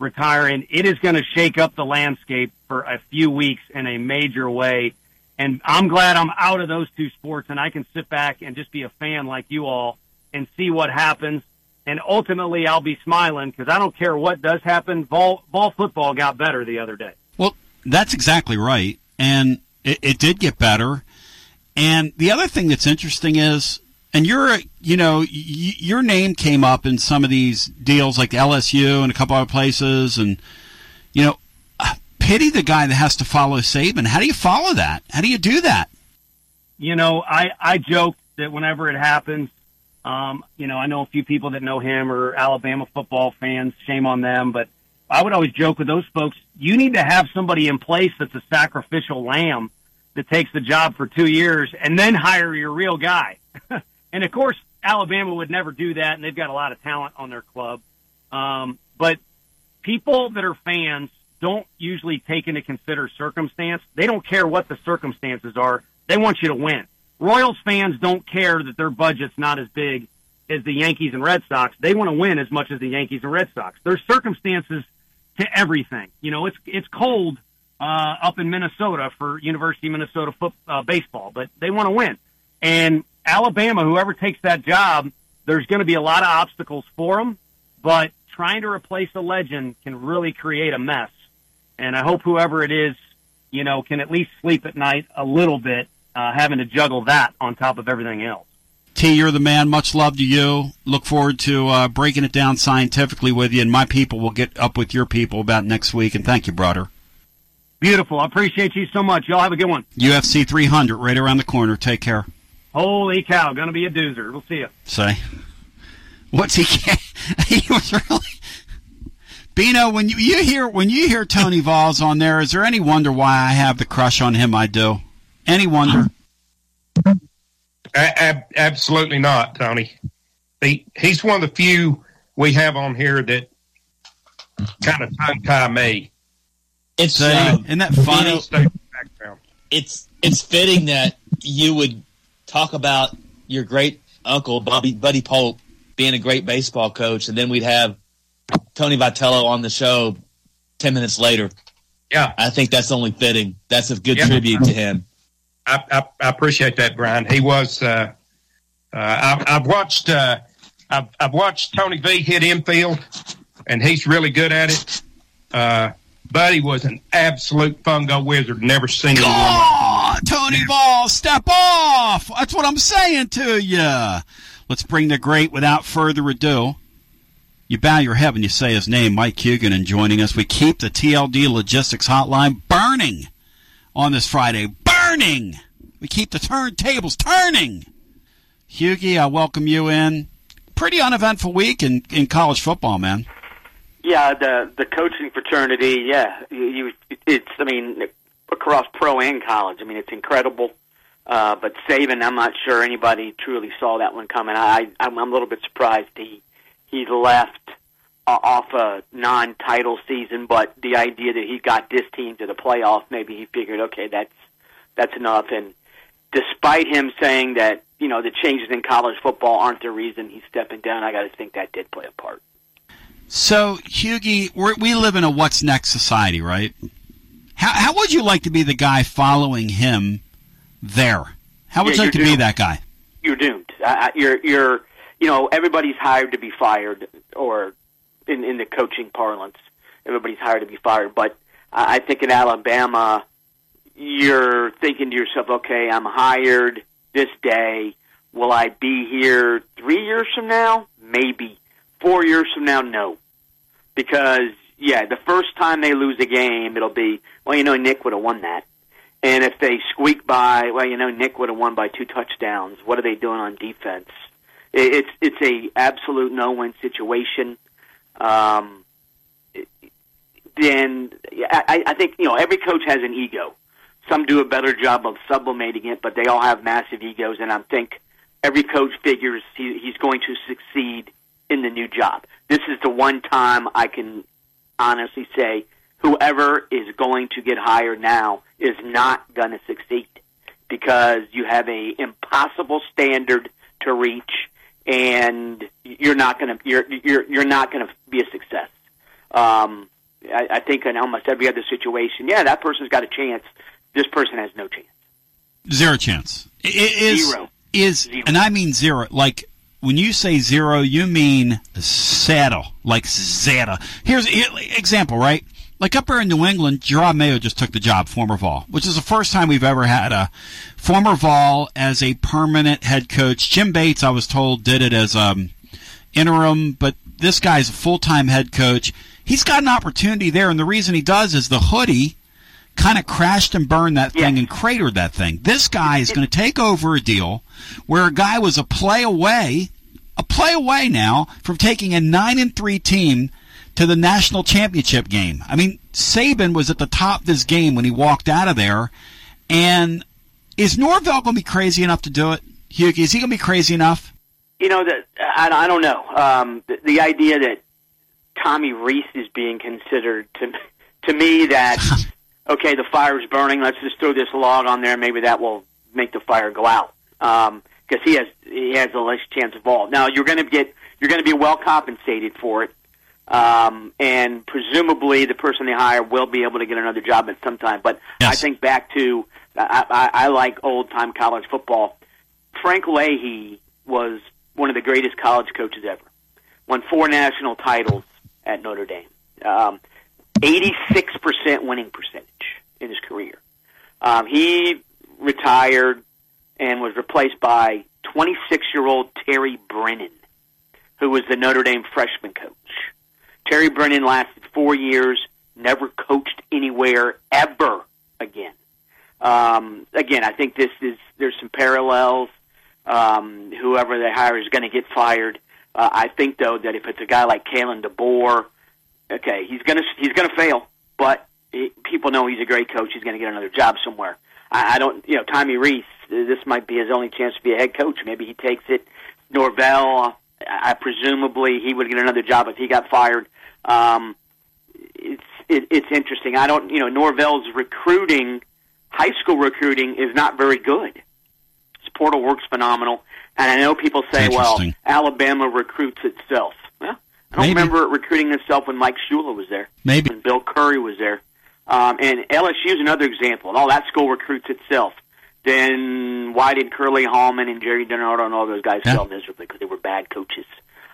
retiring. It is going to shake up the landscape for a few weeks in a major way. And I'm glad I'm out of those two sports and I can sit back and just be a fan like you all and see what happens. And ultimately, I'll be smiling because I don't care what does happen. Ball, ball football got better the other day. Well, that's exactly right. And it, it did get better. And the other thing that's interesting is, and you're, you know, y- your name came up in some of these deals like LSU and a couple other places. And, you know, pity the guy that has to follow Saban. How do you follow that? How do you do that? You know, I, I joke that whenever it happens, um, you know, I know a few people that know him or Alabama football fans. Shame on them, but I would always joke with those folks. You need to have somebody in place that's a sacrificial lamb that takes the job for two years and then hire your real guy. [laughs] and of course, Alabama would never do that, and they've got a lot of talent on their club. Um, but people that are fans don't usually take into consider circumstance. They don't care what the circumstances are. They want you to win. Royals fans don't care that their budget's not as big as the Yankees and Red Sox. They want to win as much as the Yankees and Red Sox. There's circumstances to everything. You know, it's it's cold uh, up in Minnesota for University of Minnesota foot, uh, baseball, but they want to win. And Alabama, whoever takes that job, there's going to be a lot of obstacles for them, but trying to replace a legend can really create a mess. And I hope whoever it is, you know, can at least sleep at night a little bit, uh, having to juggle that on top of everything else. T, you're the man. Much love to you. Look forward to uh, breaking it down scientifically with you, and my people will get up with your people about next week. And thank you, brother. Beautiful. I appreciate you so much. Y'all have a good one. UFC 300 right around the corner. Take care. Holy cow, gonna be a doozer. We'll see you. Say, what's he? [laughs] he was really. Bino, when you, you hear when you hear Tony Vols on there, is there any wonder why I have the crush on him? I do. Any wonder? A- ab- absolutely not, Tony. He he's one of the few we have on here that kind of tongue tie me. It's Say, uh, isn't that funny? you know, it's it's fitting that you would talk about your great uncle Bobby Buddy Pope being a great baseball coach, and then we'd have Tony Vitello on the show ten minutes later. Yeah, I think that's only fitting. That's a good Yeah. tribute to him. I, I, I appreciate that, Brian. He was. Uh, uh, I've, I've watched. Uh, I've, I've watched Tony V hit infield, and he's really good at it. Uh, Buddy was an absolute fungo wizard. Never seen anyone. Oh, Ball, step off. That's what I'm saying to you. Let's bring the great without further ado. You bow your head when you say his name, Mike Huguenin, and joining us. We keep the TLD Logistics Hotline burning on this Friday. Burning! We keep the turntables turning. Hugie, I welcome you in. Pretty uneventful week in, in college football, man. Yeah, the the coaching fraternity. Yeah, you it's. I mean, across pro and college. I mean, it's incredible. Uh, but Saban, I'm not sure anybody truly saw that one coming. I, I'm, I'm a little bit surprised he he left uh, off a non-title season, but the idea that he got this team to the playoff, maybe he figured, okay, that's that's enough. And despite him saying that you know the changes in college football aren't the reason he's stepping down, I got to think that did play a part. So, we're, we live in a what's next society, right? How, how would you like to be the guy following him there? How would Yeah, you like to you're be that guy? you're doomed. Uh, you're you're you know everybody's hired to be fired, or in in the coaching parlance, everybody's hired to be fired. But I I think in Alabama, you're thinking to yourself, okay, I'm hired this day. Will I be here three years from now? Maybe. Four years from now? No. Because, yeah, the first time they lose a game, it'll be, well, you know, Nick would have won that. And if they squeak by, well, you know, Nick would have won by two touchdowns. What are they doing on defense? It's it's a absolute no win situation. Um, then I, I think you know every coach has an ego. Some do a better job of sublimating it, but they all have massive egos, and I think every coach figures he, he's going to succeed in the new job. This is the one time I can honestly say whoever is going to get hired now is not going to succeed because you have a impossible standard to reach, and you're not going to you're you're you're not going to be a success. Um, I, I think in almost every other situation, yeah, that person's got a chance. This person has no chance. Zero chance. I- i- Is, Zero. Is, and I mean zero. Like, when you say zero, you mean zero. Like zeta. Here's an example, right? Like up here in New England, Jerod Mayo just took the job, former Vol, which is the first time we've ever had a former Vol as a permanent head coach. Jim Bates, I was told, did it as um interim, but this guy's a full time head coach. He's got an opportunity there, and the reason he does is the hoodie kind of crashed and burned that thing and cratered that thing. This guy is going to take over a deal where a guy was a play away, a play away now from taking a nine and three team to the national championship game. I mean, Saban was at the top of this game when he walked out of there, and is Norvell going to be crazy enough to do it? Hugh, is he going to be crazy enough? You know that I, I don't know. Um, the, the idea that Tommy Rees is being considered to to me that [laughs] okay, the fire is burning. Let's just throw this log on there. Maybe that will make the fire go out. Because he has he has the less chance of all. Now you're going to get you're going to be well compensated for it, um, and presumably the person they hire will be able to get another job at some time. But I think back to I, I, I like old time college football. Frank Leahy was one of the greatest college coaches ever. Won four national titles at Notre Dame. Um, 86% winning percentage in his career. Um, he retired and was replaced by 26 year old Terry Brennan, who was the Notre Dame freshman coach. Terry Brennan lasted four years, never coached anywhere ever again. Um, again, I think this is there's some parallels. Um, whoever they hire is going to get fired. Uh, I think though that if it's a guy like Kalen DeBoer, okay, he's going to he's to fail, but he, people know he's a great coach. He's going to get another job somewhere. I, I don't, you know, Tommy Rees. This might be his only chance to be a head coach. Maybe he takes it. Norvell, I presumably he would get another job if he got fired. Um, it's it, it's interesting. I don't, you know, Norvell's recruiting, high school recruiting is not very good. His portal works phenomenal, and I know people say, well, Alabama recruits itself. Well, I don't Maybe. remember it recruiting itself when Mike Shula was there. Maybe. when Bill Curry was there. Um, and LSU is another example. And all that school recruits itself. Then why did Curly Hallman and Gerry DiNardo and all those guys fail miserably? Because they were bad coaches.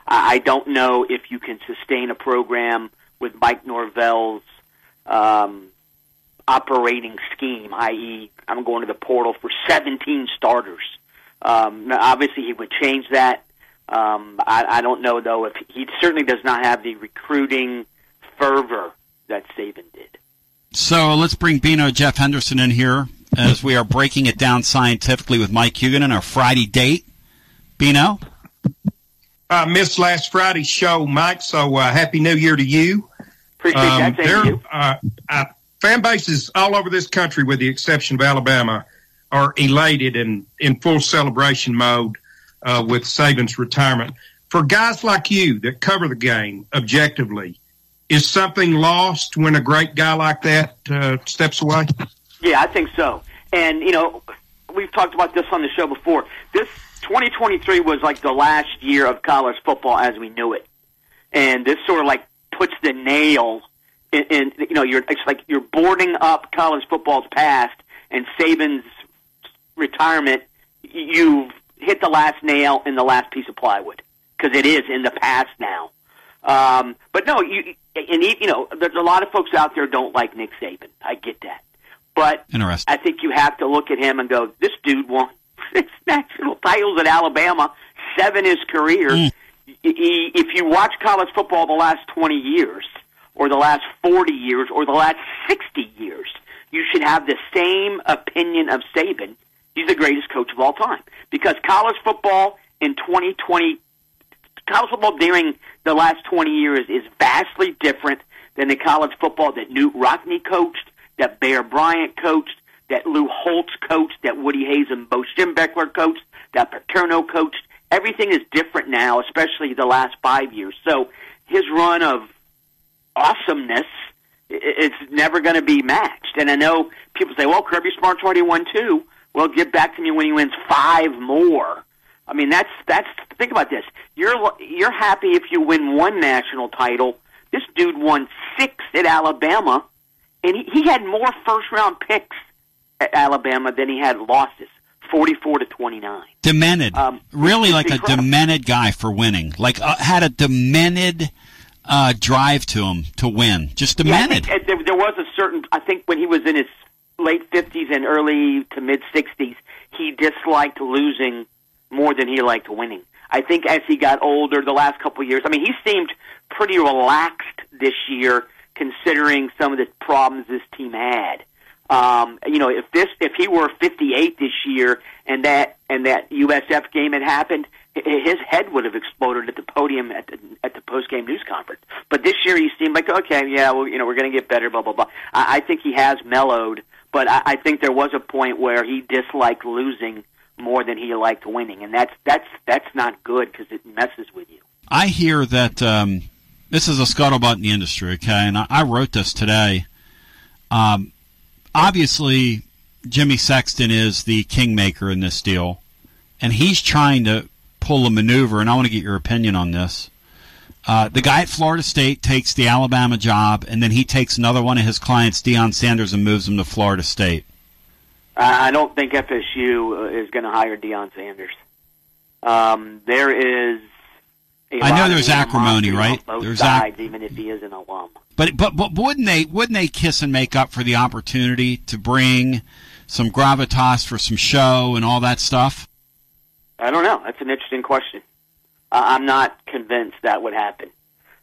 I, I don't know if you can sustain a program with Mike Norvell's um, operating scheme, i.e., I'm going to the portal for 17 starters. Um, now, obviously, he would change that. Um, I, I don't know though if he certainly does not have the recruiting fervor that Saban did. So let's bring Bino Jeff Henderson in here as we are breaking it down scientifically with Mike Huguenin on our Friday date. Bino? I missed last Friday's show, Mike. So uh, happy New Year to you. Appreciate that. Thank you. Uh, uh, fan bases all over this country, with the exception of Alabama, are elated and in full celebration mode uh, with Saban's retirement. For guys like you that cover the game objectively, is something lost when a great guy like that uh, steps away? Yeah, I think so. And you know, we've talked about this on the show before. This 2023 was like the last year of college football as we knew it, and this sort of like puts the nail in. in you know, you're it's like you're boarding up college football's past, and Saban's retirement. You've hit the last nail in the last piece of plywood because it is in the past now. Um, but no, you and you know, there's a lot of folks out there don't like Nick Saban. I get that, but Interesting. I think you have to look at him and go, this dude won [laughs] six national titles at Alabama, seven his career. Mm. He- he- If you watch college football the last 20 years, or the last 40 years, or the last 60 years, you should have the same opinion of Saban. He's the greatest coach of all time. Because college football in 2020, college football during the last 20 years is vastly different than the college football that Knute Rockne coached, that Bear Bryant coached, that Lou Holtz coached, that Woody Hayes and Bo Schembechler coached, that Paterno coached. Everything is different now, especially the last five years. So his run of awesomeness it's never going to be matched. And I know people say, "Well, Kirby Smart's already won two. Well, get back to me when he wins five more." I mean, that's that's think about this. You're you're happy if you win one national title. This dude won six at Alabama, and he, he had more first round picks at Alabama than he had losses. 44 to 29. Demented. Um, really like a demented guy for winning. Like uh, had a demented uh, drive to him to win. Just Yeah, demented. think, uh, there, there was a certain. I think when he was in his late fifties and early to mid sixties, he disliked losing more than he liked winning. I think as he got older, the last couple of years, I mean, he seemed pretty relaxed this year, considering some of the problems this team had. Um, you know, if this, if he were 58 this year, and that and that USF game had happened, his head would have exploded at the podium at the at the post game news conference. But this year, he seemed like, okay, yeah, well, you know, we're going to get better, blah blah blah. I, I think he has mellowed, but I, I think there was a point where he disliked losing more than he liked winning, and that's that's that's not good because it messes with you. I hear that um, this is a scuttlebutt in the industry, okay? And I, I wrote this today. Um, obviously, Jimmy Sexton is the kingmaker in this deal, and he's trying to pull a maneuver. And I want to get your opinion on this. Uh, the guy at Florida State takes the Alabama job, and then he takes another one of his clients, Deion Sanders, and moves him to Florida State. I don't think FSU uh, is going to hire Deion Sanders. Um, there is. I know there's acrimony, right? Both There's sides, even if he is an alum. But but but wouldn't they wouldn't they kiss and make up for the opportunity to bring some gravitas for some show and all that stuff? I don't know. That's an interesting question. Uh, I'm not convinced that would happen.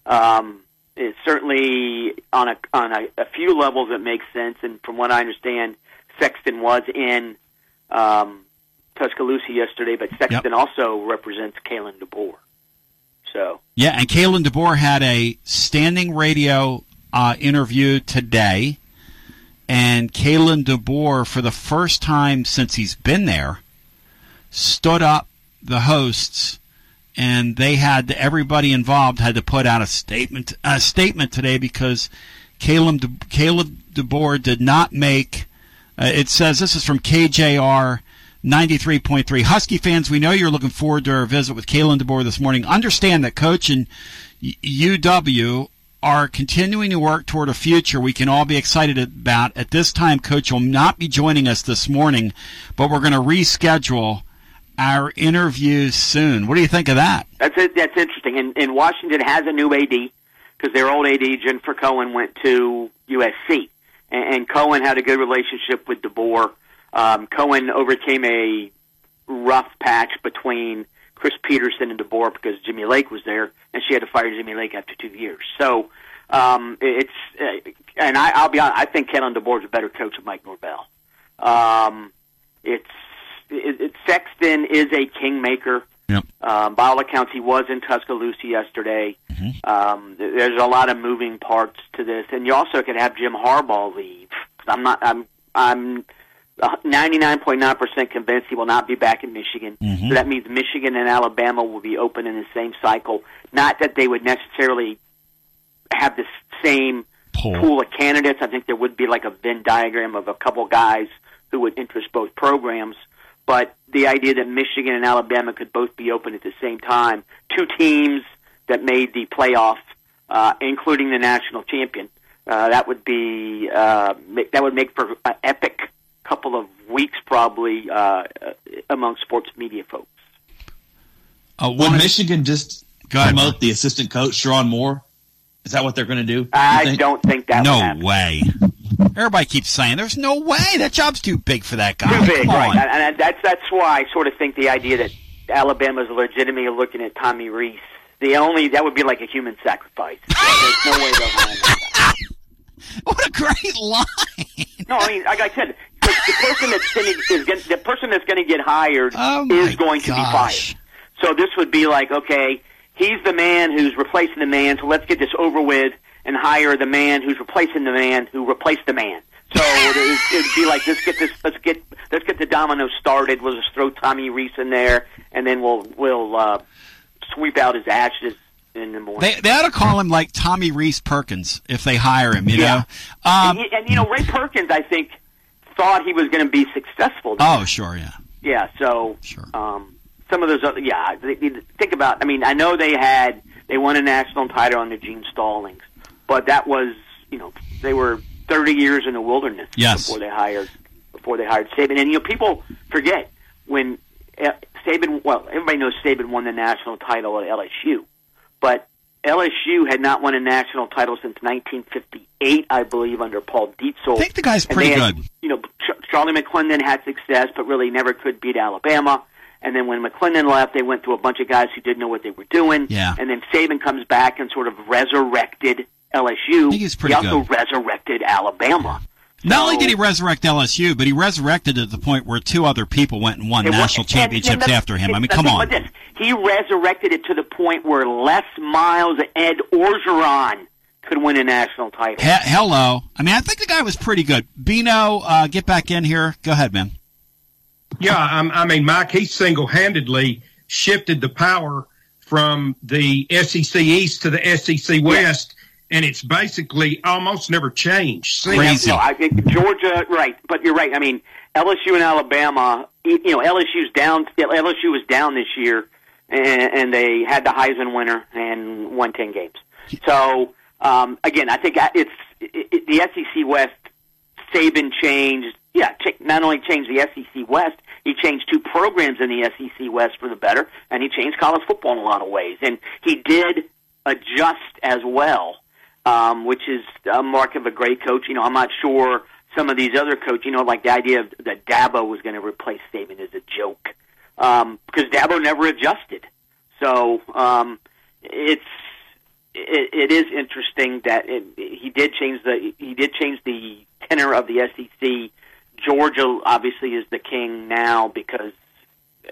Um, it certainly on a on a, a few levels it makes sense, and from what I understand, Sexton was in um, Tuscaloosa yesterday, but Sexton also represents Kalen DeBoer. So Yeah, and Kalen DeBoer had a standing radio uh, interview today, and Kalen DeBoer, for the first time since he's been there, stood up the hosts, and they had everybody involved had to put out a statement a statement today because Caleb Caleb DeBoer did not make. Uh, it says this is from KJR. 93.3. Husky fans, we know you're looking forward to our visit with Kalen DeBoer this morning. Understand that Coach and UW are continuing to work toward a future we can all be excited about. At this time, Coach will not be joining us this morning, but we're going to reschedule our interviews soon. What do you think of that? That's it. That's interesting. And, and Washington has a new AD because their old AD Jennifer Cohen went to USC, and, and Cohen had a good relationship with DeBoer. Um, Cohen overcame a rough patch between Chris Petersen and DeBoer because Jimmy Lake was there, and she had to fire Jimmy Lake after two years. So um, it's uh, and I, I'll be honest. I think Kalen DeBoer is a better coach than Mike Norvell. Um, it's it, it, Sexton is a kingmaker. Yep. Um, by all accounts, he was in Tuscaloosa yesterday. Um, there's a lot of moving parts to this, and you also could have Jim Harbaugh leave. I'm not. I'm. I'm 99.9% convinced he will not be back in Michigan. Mhm. So that means Michigan and Alabama will be open in the same cycle. Not that they would necessarily have the same pool of candidates. I think there would be like a Venn diagram of a couple guys who would interest both programs. But the idea that Michigan and Alabama could both be open at the same time, two teams that made the playoff, uh, including the national champion, uh, that would be uh, that would make for an epic couple of weeks probably uh, uh, among sports media folks. Uh, Would Michigan just ahead, promote the assistant coach, Sherrone Moore? Is that what they're going to do? I think? don't think that would no happen. way. Everybody keeps saying there's no way that job's too big for that guy. Too big, Come right? on. And, and that's that's why I sort of think the idea that Alabama's legitimately looking at Tommy Rees. The only that would be like a human sacrifice. [laughs] There's no way they'll. What a great line! No, I mean, like I said, the, the person that's going to is gonna, the person that's going to get hired Oh is going to be fired. So this would be like, okay, he's the man who's replacing the man, so let's get this over with and hire the man who's replacing the man who replaced the man. So [laughs] it would it'd be like, let's get this, let's get, let's get the domino started. We'll just throw Tommy Rees in there, and then we'll we'll uh, sweep out his ashes in the morning. They they ought to call him like Tommy Rees Perkins if they hire him. You Yeah. know. Um, and, and you know, Ray Perkins, I think, thought he was going to be successful. oh, sure, yeah. Yeah, so um, some of those, other, yeah. they- they- Think about. I mean, I know they had they won a national title under Gene Stallings, but that was you know they were 30 years in the wilderness Yes. before they hired before they hired Saban. And you know, people forget when uh, Saban. Well, everybody knows Saban won the national title at LSU, but LSU had not won a national title since 1958, I believe, under Paul Dietzel. I think the guy's pretty good. You know, Charlie McClendon had success, but really never could beat Alabama. And then when McClendon left, they went through a bunch of guys who didn't know what they were doing. Yeah. And then Saban comes back and sort of resurrected LSU. think he's pretty he also good. resurrected Alabama. Not only did he resurrect LSU, but he resurrected it to the point where two other people went and won It national and- championships and the- after him. I mean, come on. This, he resurrected it to the point where Les Miles, Ed Orgeron could win a national title. He- hello. I mean, I think the guy was pretty good. Bino, uh, get back in here. Go ahead, man. Yeah, I'm, I mean, Mike, he single handedly shifted the power from the SEC East to the SEC West, and it's basically almost never changed. since. No, I think Georgia, right? But you're right. I mean, LSU and Alabama. You you know, LSU's down. LSU was down this year, and, and they had the Heisman winner and won ten games. So um, again, I think it's it, it, the SEC West. Saban changed. Yeah, ch- not only changed the SEC West, he changed two programs in the SEC West for the better, and he changed college football in a lot of ways. And he did adjust as well um, which is a mark of a great coach. You know, I'm not sure some of these other coaches, you know, like the idea of that Dabo was going to replace Saban is a joke um, because Dabo never adjusted. So um, it's it, it is interesting that it, he did change the he did change the tenor of the SEC. Georgia obviously is the king now because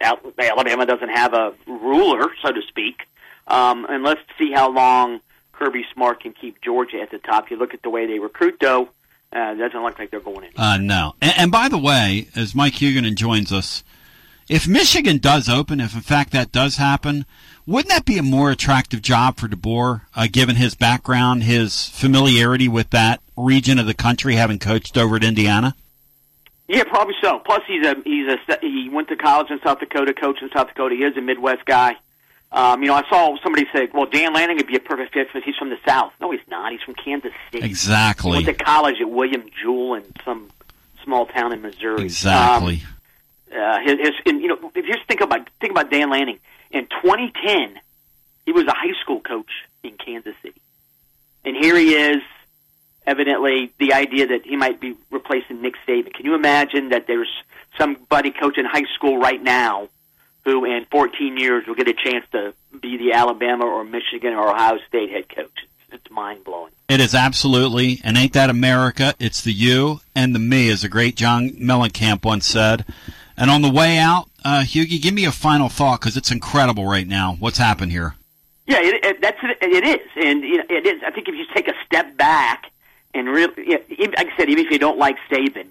Alabama doesn't have a ruler, so to speak. Um, and let's see how long Kirby Smart can keep Georgia at the top. You look at the way they recruit, though, uh, it doesn't look like they're going in. Uh, no. And, and by the way, as Mike Huguenin joins us, if Michigan does open, if in fact that does happen, wouldn't that be a more attractive job for DeBoer, uh, given his background, his familiarity with that region of the country, having coached over at Indiana? Yeah, probably so. Plus, he's a he's a he went to college in South Dakota, coached in South Dakota. He is a Midwest guy. Um, you know, I saw somebody say, "Well, Dan Lanning would be a perfect fit because he's from the South." No, he's not. He's from Kansas City. Exactly. He went to college at William Jewell in some small town in Missouri. Exactly. Um, uh, his, his, and, you know, if you just think about think about Dan Lanning in 2010, he was a high school coach in Kansas City, and here he is. Evidently, the idea that he might be replacing Nick Saban. Can you imagine that there's somebody coaching high school right now who, in 14 years, will get a chance to be the Alabama or Michigan or Ohio State head coach? It's, it's mind blowing. It is absolutely, and ain't that America? It's the you and the me, as a great John Mellencamp once said. And on the way out, uh, Hughie, give me a final thought because it's incredible right now. What's happened here? Yeah, it, it, that's it, it is, and you know, it is. I think if you take a step back and really, yeah, like I said, even if you don't like Saban,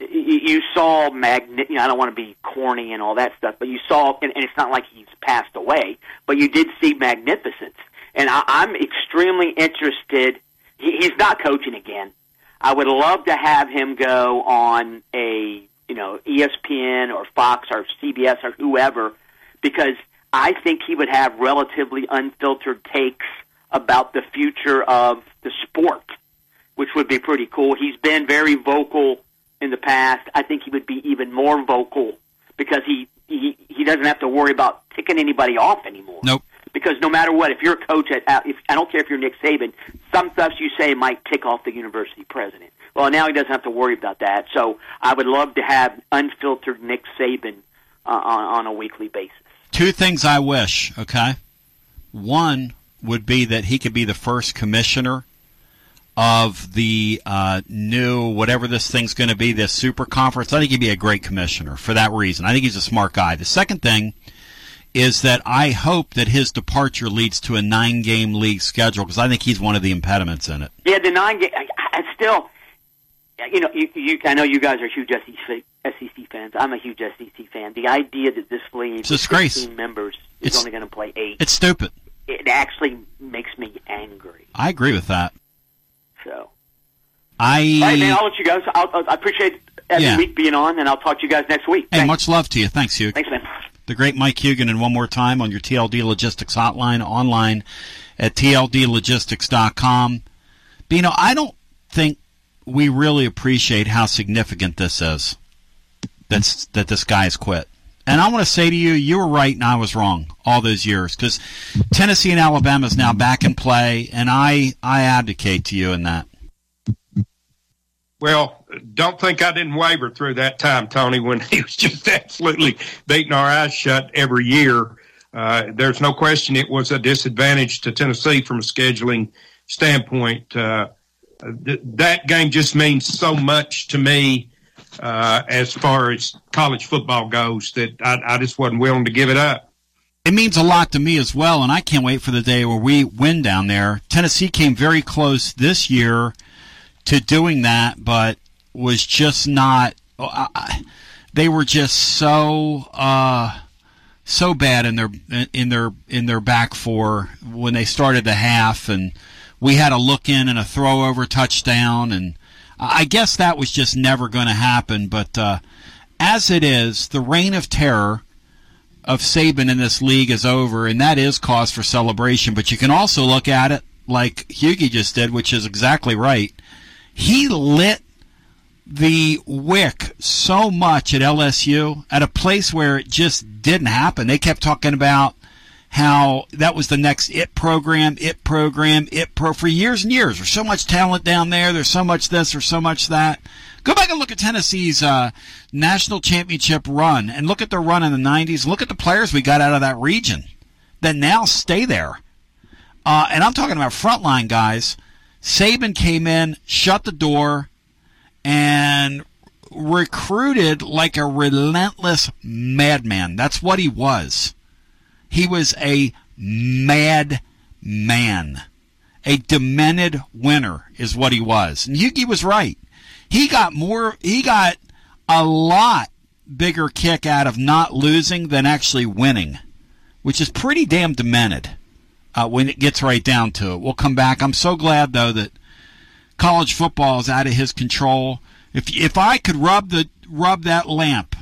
you, saw magni- You know, I don't want to be corny and all that stuff, but you saw, and, and it's not like he's passed away, but you did see magnificence, and I, I'm extremely interested. He, he's not coaching again. I would love to have him go on a you know ESPN or Fox or CBS or whoever because I think he would have relatively unfiltered takes about the future of the sport, which would be pretty cool. He's been very vocal in the past. I think he would be even more vocal because he he, he doesn't have to worry about ticking anybody off anymore. Nope. Because no matter what, if you're a coach at, if I don't care if you're Nick Saban, some stuff you say might tick off the university president. Well, now he doesn't have to worry about that. So I would love to have unfiltered Nick Saban uh, on, on a weekly basis. Two things I wish, okay? One would be that he could be the first commissioner of the uh, new, whatever this thing's going to be, this super conference. I think he'd be a great commissioner for that reason. I think he's a smart guy. The second thing is that I hope that his departure leads to a nine game league schedule because I think he's one of the impediments in it. Yeah, the nine game. I, I still, you know, you, you. I know you guys are huge SEC, SEC fans. I'm a huge SEC fan. The idea that this league, It's disgrace. 16 members, is It's- only going to play eight. It's stupid. it actually makes me angry. I agree with that. I. all right, man. I'll let you guys. I'll, I'll, I appreciate every Yeah. week being on, and I'll talk to you guys next week. Hey, much love to you. Thanks, Hugh. Thanks, man. The great Mike Huguenin, and one more time on your TLD Logistics hotline online at tldlogistics.com. Know, I don't think we really appreciate how significant this is. That's that this guy's quit. And I want to say to you, you were right and I was wrong all those years because Tennessee and Alabama is now back in play, and I I advocate to you in that. Well, don't think I didn't waver through that time, Tony, when [laughs] he was just absolutely beating our eyes shut every year. Uh, there's no question it was a disadvantage to Tennessee from a scheduling standpoint. Uh, th- that game just means so much to me uh, as far as college football goes that I, I just wasn't willing to give it up. It means a lot to me as well, and I can't wait for the day where we win down there. Tennessee came very close this year to doing that, but was just not. I- I- They were just so uh, so bad in their in their in their back four when they started the half, and we had a look in and a throw over touchdown, and I guess that was just never going to happen. But uh, as it is, the reign of terror of Saban in this league is over, and that is cause for celebration. But you can also look at it like Hughie just did, which is exactly right. He lit the wick so much at LSU at a place where it just didn't happen. They kept talking about how that was the next it program, it program, it pro for years and years. There's so much talent down there. There's so much this. There's so much that. Go back and look at Tennessee's uh, national championship run, and look at their run in the '90s. Look at the players we got out of that region that now stay there. Uh, and I'm talking about frontline guys. Saban came in, shut the door, and recruited like a relentless madman. That's what he was. He was a mad man. A demented winner is what he was. And Yuki was right. He got more, he got a lot bigger kick out of not losing than actually winning, which is pretty damn demented uh, when it gets right down to it. We'll come back. I'm so glad, though, that college football is out of his control. If if I could rub the rub that lamp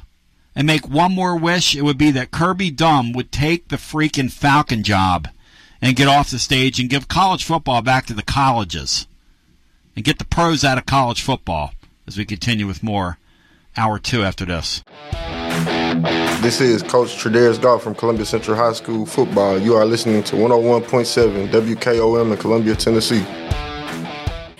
and make one more wish, it would be that Kirby Dumb would take the freaking Falcon job and get off the stage and give college football back to the colleges and get the pros out of college football as we continue with more hour two after this. This is Coach Tredaris Goff from Columbia Central High School football. You are listening to 101.7 WKOM in Columbia, Tennessee.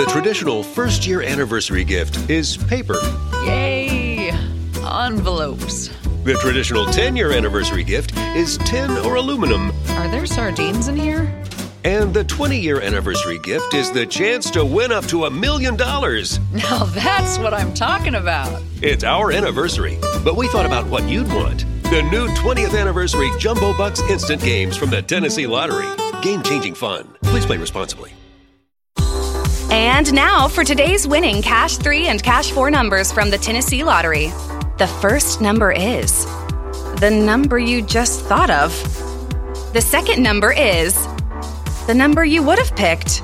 The traditional first year anniversary gift is paper. Yay! Envelopes. The traditional 10 year anniversary gift is tin or aluminum. Are there sardines in here? And the 20 year anniversary gift is the chance to win up to a million dollars. Now that's what I'm talking about. It's our anniversary, but we thought about what you'd want. The new 20th anniversary Jumbo Bucks instant games from the Tennessee Lottery. Game changing fun. Please play responsibly. And now for today's winning Cash 3 and Cash 4 numbers from the Tennessee Lottery. The first number is the number you just thought of. The second number is the number you would have picked.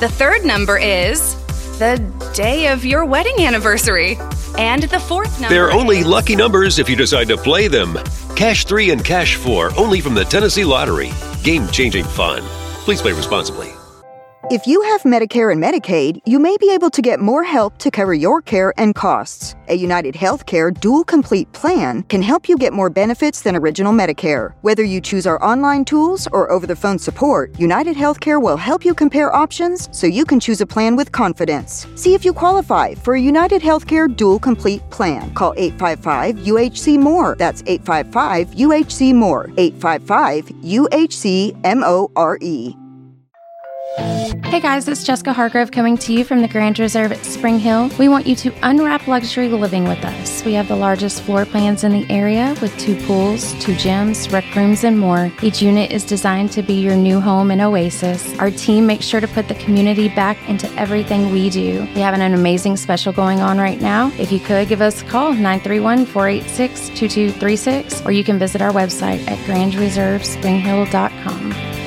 The third number is the day of your wedding anniversary. And the fourth number They're only is- lucky numbers if you decide to play them. Cash 3 and Cash 4 only from the Tennessee Lottery. Game changing fun. Please play responsibly. If you have Medicare and Medicaid, you may be able to get more help to cover your care and costs. A United Healthcare Dual Complete plan can help you get more benefits than original Medicare. Whether you choose our online tools or over the phone support, United Healthcare will help you compare options so you can choose a plan with confidence. See if you qualify for a United Healthcare Dual Complete plan. Call 855 UHC More. That's 855 UHC More. 855 UHC M O R E. Hey guys, it's Jessica Hargrove coming to you from the Grand Reserve at Spring Hill. We want you to unwrap luxury living with us. We have the largest floor plans in the area with two pools, two gyms, rec rooms, and more. Each unit is designed to be your new home and oasis. Our team makes sure to put the community back into everything we do. We have an amazing special going on right now. If you could give us a call, 931 486 2236, or you can visit our website at grandreservespringhill.com.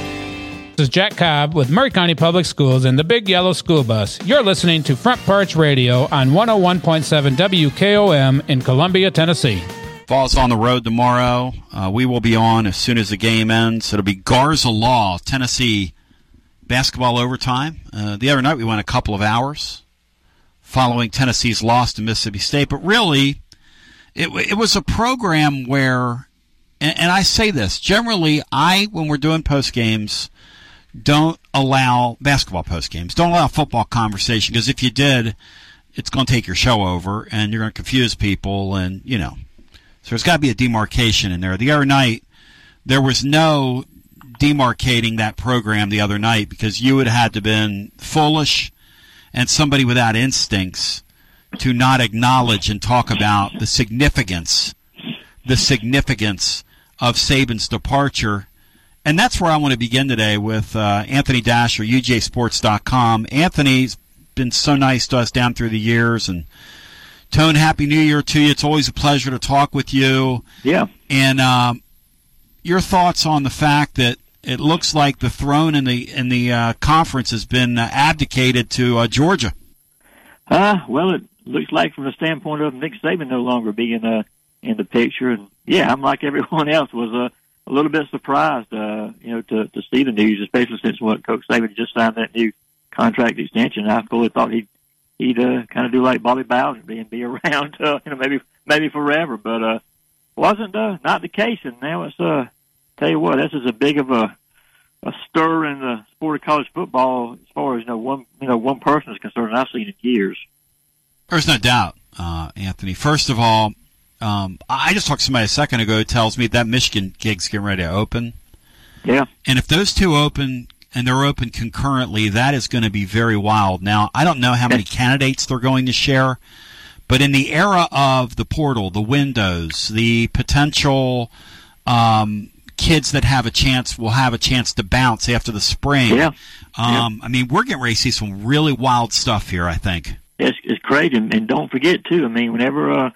Is Jack Cobb with Maury County Public Schools and the Big Yellow School Bus. You're listening to Front Porch Radio on 101.7 WKOM in Columbia, Tennessee. Vols on the road tomorrow. Uh, we will be on as soon as the game ends. It'll be Garza Law, Tennessee basketball overtime. Uh, the other night we went a couple of hours following Tennessee's loss to Mississippi State, but really it, it was a program where, and I say this generally, I when we're doing post games don't allow basketball post games. Don't allow football conversation because if you did, it's going to take your show over and you're going to confuse people and, you know. So there's got to be a demarcation in there. The other night, there was no demarcating that program the other night because you would have had to been foolish and somebody without instincts to not acknowledge and talk about the significance, the significance of Saban's departure and that's where I want to begin today with uh, Anthony Dasher, UGASports.com. Anthony's been so nice to us down through the years and Tone, happy New Year to you. It's always a pleasure to talk with you. Yeah. And um, your thoughts on the fact that it looks like the throne in the in the uh, conference has been uh, abdicated to uh, Georgia. Uh, well, it looks like from the standpoint of Nick Saban no longer being uh, in the picture, and yeah, I'm like everyone [laughs] else was uh, a little bit surprised, uh, you know, to to see the news, especially since what Coach Saban just signed that new contract extension. I fully thought he'd he'd uh, kind of do like Bobby Bowden and be [laughs] around, uh, you know, maybe maybe forever, but uh, wasn't uh, not the case, and now it's uh, tell you what, this is a big of a a stir in the sport of college football as far as you know one you know one person is concerned. I've seen in years. There's no doubt, uh, Anthony. First of all, um, I just talked to somebody a second ago who tells me that Michigan gig's getting ready to open. Yeah. And if those two open and they're open concurrently, that is going to be very wild. Now, I don't know how many candidates they're going to share, but in the era of the portal, the windows, the potential um, kids that have a chance will have a chance to bounce after the spring. Yeah. Um, I mean, we're getting ready to see some really wild stuff here. I think. It's, it's crazy, and, and don't forget too. I mean, whenever uh,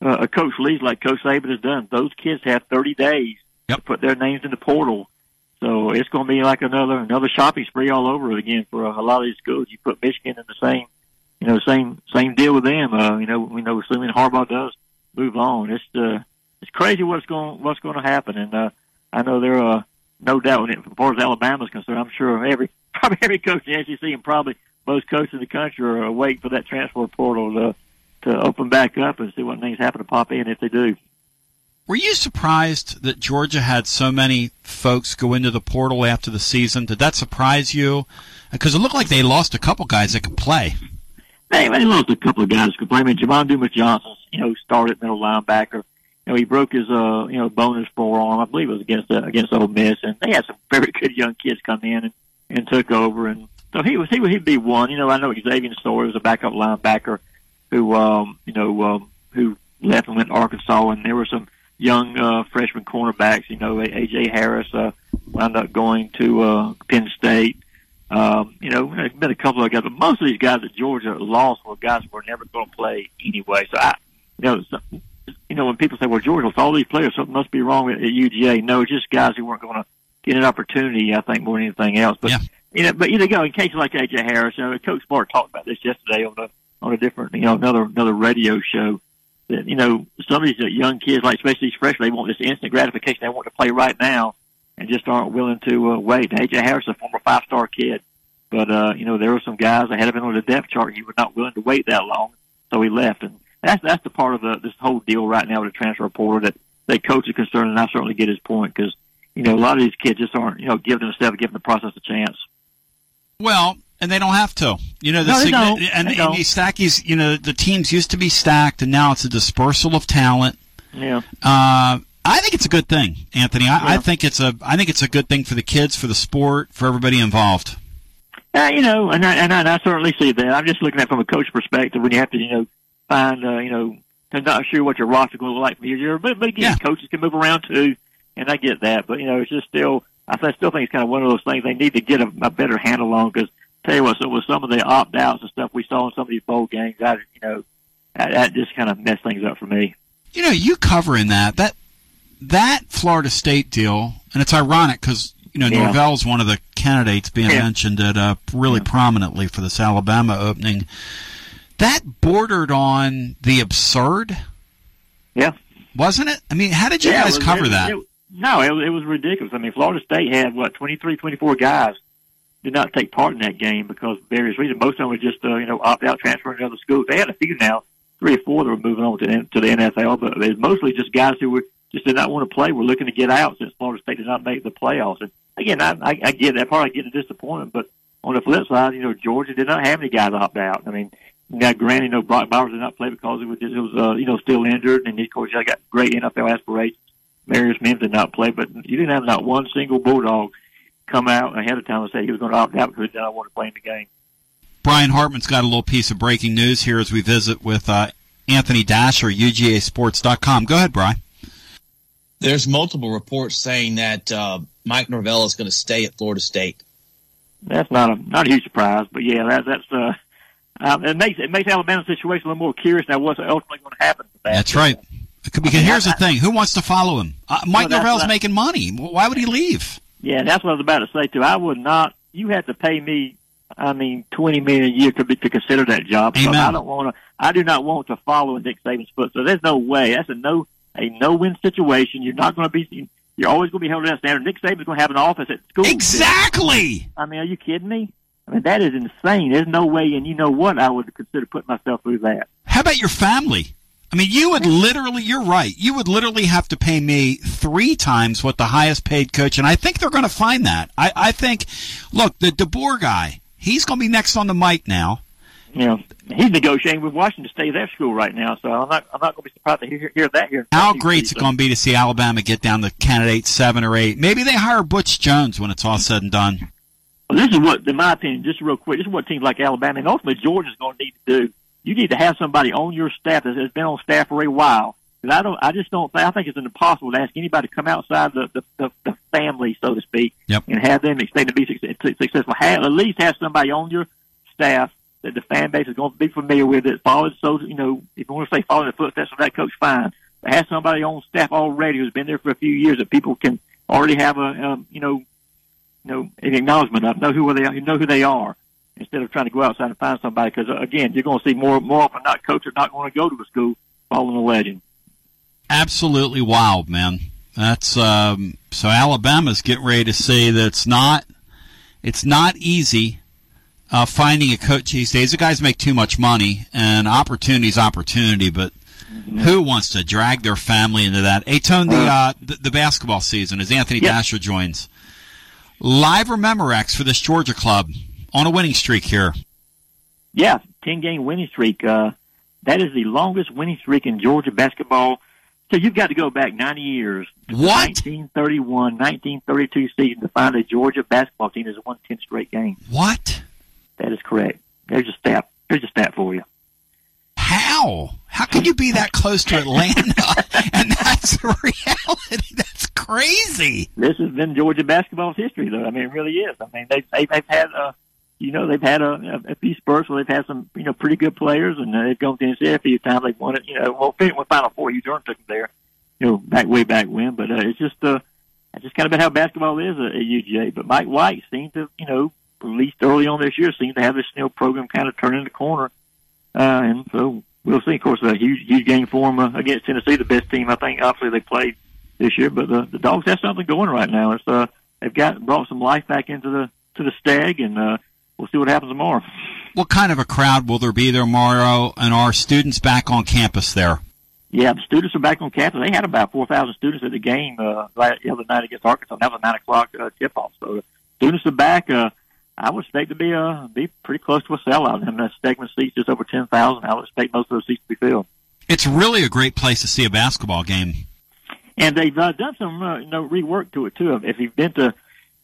uh, a coach leaves like Coach Saban has done, those kids have 30 days yep. to put their names in the portal. So it's going to be like another another shopping spree all over again for a, a lot of these schools. You put Michigan in the same, you know, same same deal with them. Uh, you know, we know assuming Harbaugh does move on, it's uh, it's crazy what's going what's going to happen. And uh, I know there are uh, no doubt when it, as far as Alabama's concerned, I'm sure every [laughs] probably every coach in the SEC and probably most coaches in the country are waiting for that transfer portal to to open back up and see what things happen to pop in if they do. Were you surprised that Georgia had so many folks go into the portal after the season? Did that surprise you? Because it looked like they lost a couple guys that could play. Hey, they lost a couple of guys that could play. I mean, Jamon Dumas Johnson, you know, started middle linebacker. You know, he broke his, uh, you know, bonus forearm. I believe it was against uh, against Ole Miss, and they had some very good young kids come in and, and took over. And so he was he would he'd be one. You know, I know Xavian Sorey was a backup linebacker who, um, you know, um, who left and went to Arkansas, and there were some young uh, freshman cornerbacks. You know, AJ Harris uh, wound up going to uh, Penn State. Um, you know, there's been a couple of guys, but most of these guys at Georgia lost were guys who were never going to play anyway. So I, you know, so, you know, when people say, "Well, Georgia lost all these players, something must be wrong at UGA," no, it's just guys who weren't going to get an opportunity. I think more than anything else. But yeah. you know, but you know, in cases like AJ Harris, you know, Coach Smart talked about this yesterday on a on a different, you know, another another radio show that you know some of these young kids, like especially these freshmen, they want this instant gratification. They want to play right now, and just aren't willing to uh, wait. AJ Harris, a former five star kid, but uh, you know there were some guys ahead of him on the depth chart. He was not willing to wait that long, so he left. And that's that's the part of the this whole deal right now with the transfer portal that that coach is concerned, and I certainly get his point because you know a lot of these kids just aren't you know giving themselves giving the process a chance. Well, and they don't have to. You know, the No, they signi- don't. and, They and these stackies, you know, the teams used to be stacked, and now it's a dispersal of talent. Yeah. Uh, I think it's a good thing, Anthony. I, I think it's a I think it's a good thing for the kids, for the sport, for everybody involved. Uh, you know, and I, and I, and I certainly see that. I'm just looking at it from a coach perspective when you have to, you know, find, uh, you know, I'm not sure what your roster going to look like for your year, but, but again, coaches can move around too, and I get that. But, you know, it's just still, I th- still think it's kind of one of those things they need to get a, a better handle on because, tell you what, so with some of the opt outs and stuff we saw in some of these bowl games, I, you know, that, that just kind of messed things up for me. You know, you covering that that that Florida State deal, and it's ironic because you know Yeah. Norvell's one of the candidates being Yeah. mentioned at uh, really prominently for this Alabama opening. That bordered on the absurd. Yeah. wasn't it? I mean, how did you Yeah, it guys was- cover it- that? it- no, it, was- it was ridiculous. I mean, Florida State had what 23, 24 guys did not take part in that game because various reasons. Most of them were just uh, you know opt out, transferring to other schools. They had a few now, three or four that were moving on to the, to the NFL, but it was mostly just guys who were just did not want to play. Were looking to get out since Florida State did not make the playoffs. And again, I, I, I get that part. I get the disappointment, but on the flip side, you know, Georgia did not have any guys opt out. I mean, now granted, you know, Brock Bowers did not play because he was, he was uh, you know, still injured, and of course, he got great NFL aspirations. Marius Mims did not play, but you didn't have not one single Bulldog come out ahead of time and say he was going to opt out because he did not want to play in the game. Brian Hartman's got a little piece of breaking news here as we visit with uh, Anthony Dasher, UGASports.com. Go ahead, Brian. There's multiple reports saying that uh, Mike Norvell is going to stay at Florida State. That's not a not a huge surprise, but yeah, that, that's uh, Um, it makes it makes Alabama's situation a little more curious now. What's ultimately going to happen? To that. That's right. Because here's the thing: who wants to follow him? Uh, Mike Well, that's Norvell's not- making money. Why would he leave? Yeah, that's what I was about to say too. I would not. You have to pay me. I mean, twenty million a year to be to consider that job. So I don't want to. I do not want to follow in Nick Saban's foot. So there's no way. That's a no a no win situation. You're not going to be. You're always going to be held to that standard. Nick Saban's going to have an office at school. Exactly. I mean, are you kidding me? I mean, that is insane. There's no way. And you know what? I would consider putting myself through that. How about your family? I mean, you would literally, you're right. You would literally have to pay me three times what the highest paid coach, and I think they're going to find that. I, I think, look, the DeBoer guy, he's going to be next on the mic now. Know, he's negotiating with Washington to stay at their school right now. So I'm not. I'm not going to be surprised to hear, hear that here. How great's it going to be to see Alabama get down to candidate seven or eight? Maybe they hire Butch Jones when it's all said and done. Well, this is what, in my opinion, just real quick, this is what teams like Alabama and ultimately Georgia's going to need to do. You need to have somebody on your staff that has been on staff for a while. 'Cause I don't, I just don't. think I think it's impossible to ask anybody to come outside the the, the, the family, so to speak, Yep. and have them expect to be success, successful. Have, at least have somebody on your staff that the fan base is going to be familiar with. That follows, so you know, if you want to say follow the footsteps of that coach, fine. But have somebody on staff already who's been there for a few years that people can already have a, um, you know, you know, an acknowledgement of, know who they are, know who they are, instead of trying to go outside and find somebody. Because uh, again, you're going to see more more often not coaches not going to go to a school following a legend. Absolutely wild, man. That's um, so Alabama's getting ready to say that it's not it's not easy uh, finding a coach these days. The guys make too much money, and opportunity's opportunity, but who wants to drag their family into that? Hey, Tone, the, uh, the, the basketball season as Anthony Dasher joins. Live or Memorex for this Georgia club on a winning streak here. Yeah, ten game winning streak. Uh, that is the longest winning streak in Georgia basketball. So you've got to go back 90 years. What? 1931, 1932 season to find a Georgia basketball team that's won 10 straight games. What? That is correct. There's a stat. There's a stat for you. How? How can you be that close to Atlanta? [laughs] and that's the reality. That's crazy. This has been Georgia basketball's history, though. I mean, it really is. I mean, they've they've, they've had uh, you know, they've had a, a few spurts where they've had some you know pretty good players, and they've gone to Tennessee a few times. They've won it. You know, well, fin- well, Final Four. Hugh Durham took them there, you know, back way back when. But uh, it's just uh, it's just kind of been how basketball is at, at UGA. But Mike White seemed to, you know, at least early on this year, seemed to have this you know program kind of turning the corner, uh, and so we'll see. Of course, a huge huge game for them uh, against Tennessee, the best team I think obviously they played this year. But the the Dogs have something going right now. It's uh they've got brought some life back into the to the stag, and uh, we'll see what happens tomorrow. What kind of a crowd will there be there tomorrow? And are students back on campus there? Yeah, the students are back on campus. They had about four thousand students at the game uh, la- the other night against Arkansas. That was a nine o'clock uh, tip off. So the students are back. Uh, I would expect to be uh be pretty close to a sellout. Mean, that Stegeman seats just over ten thousand. I would expect most of those seats to be filled. It's really a great place to see a basketball game. And they've uh, done some, uh, you know, rework to it too. If you've been to,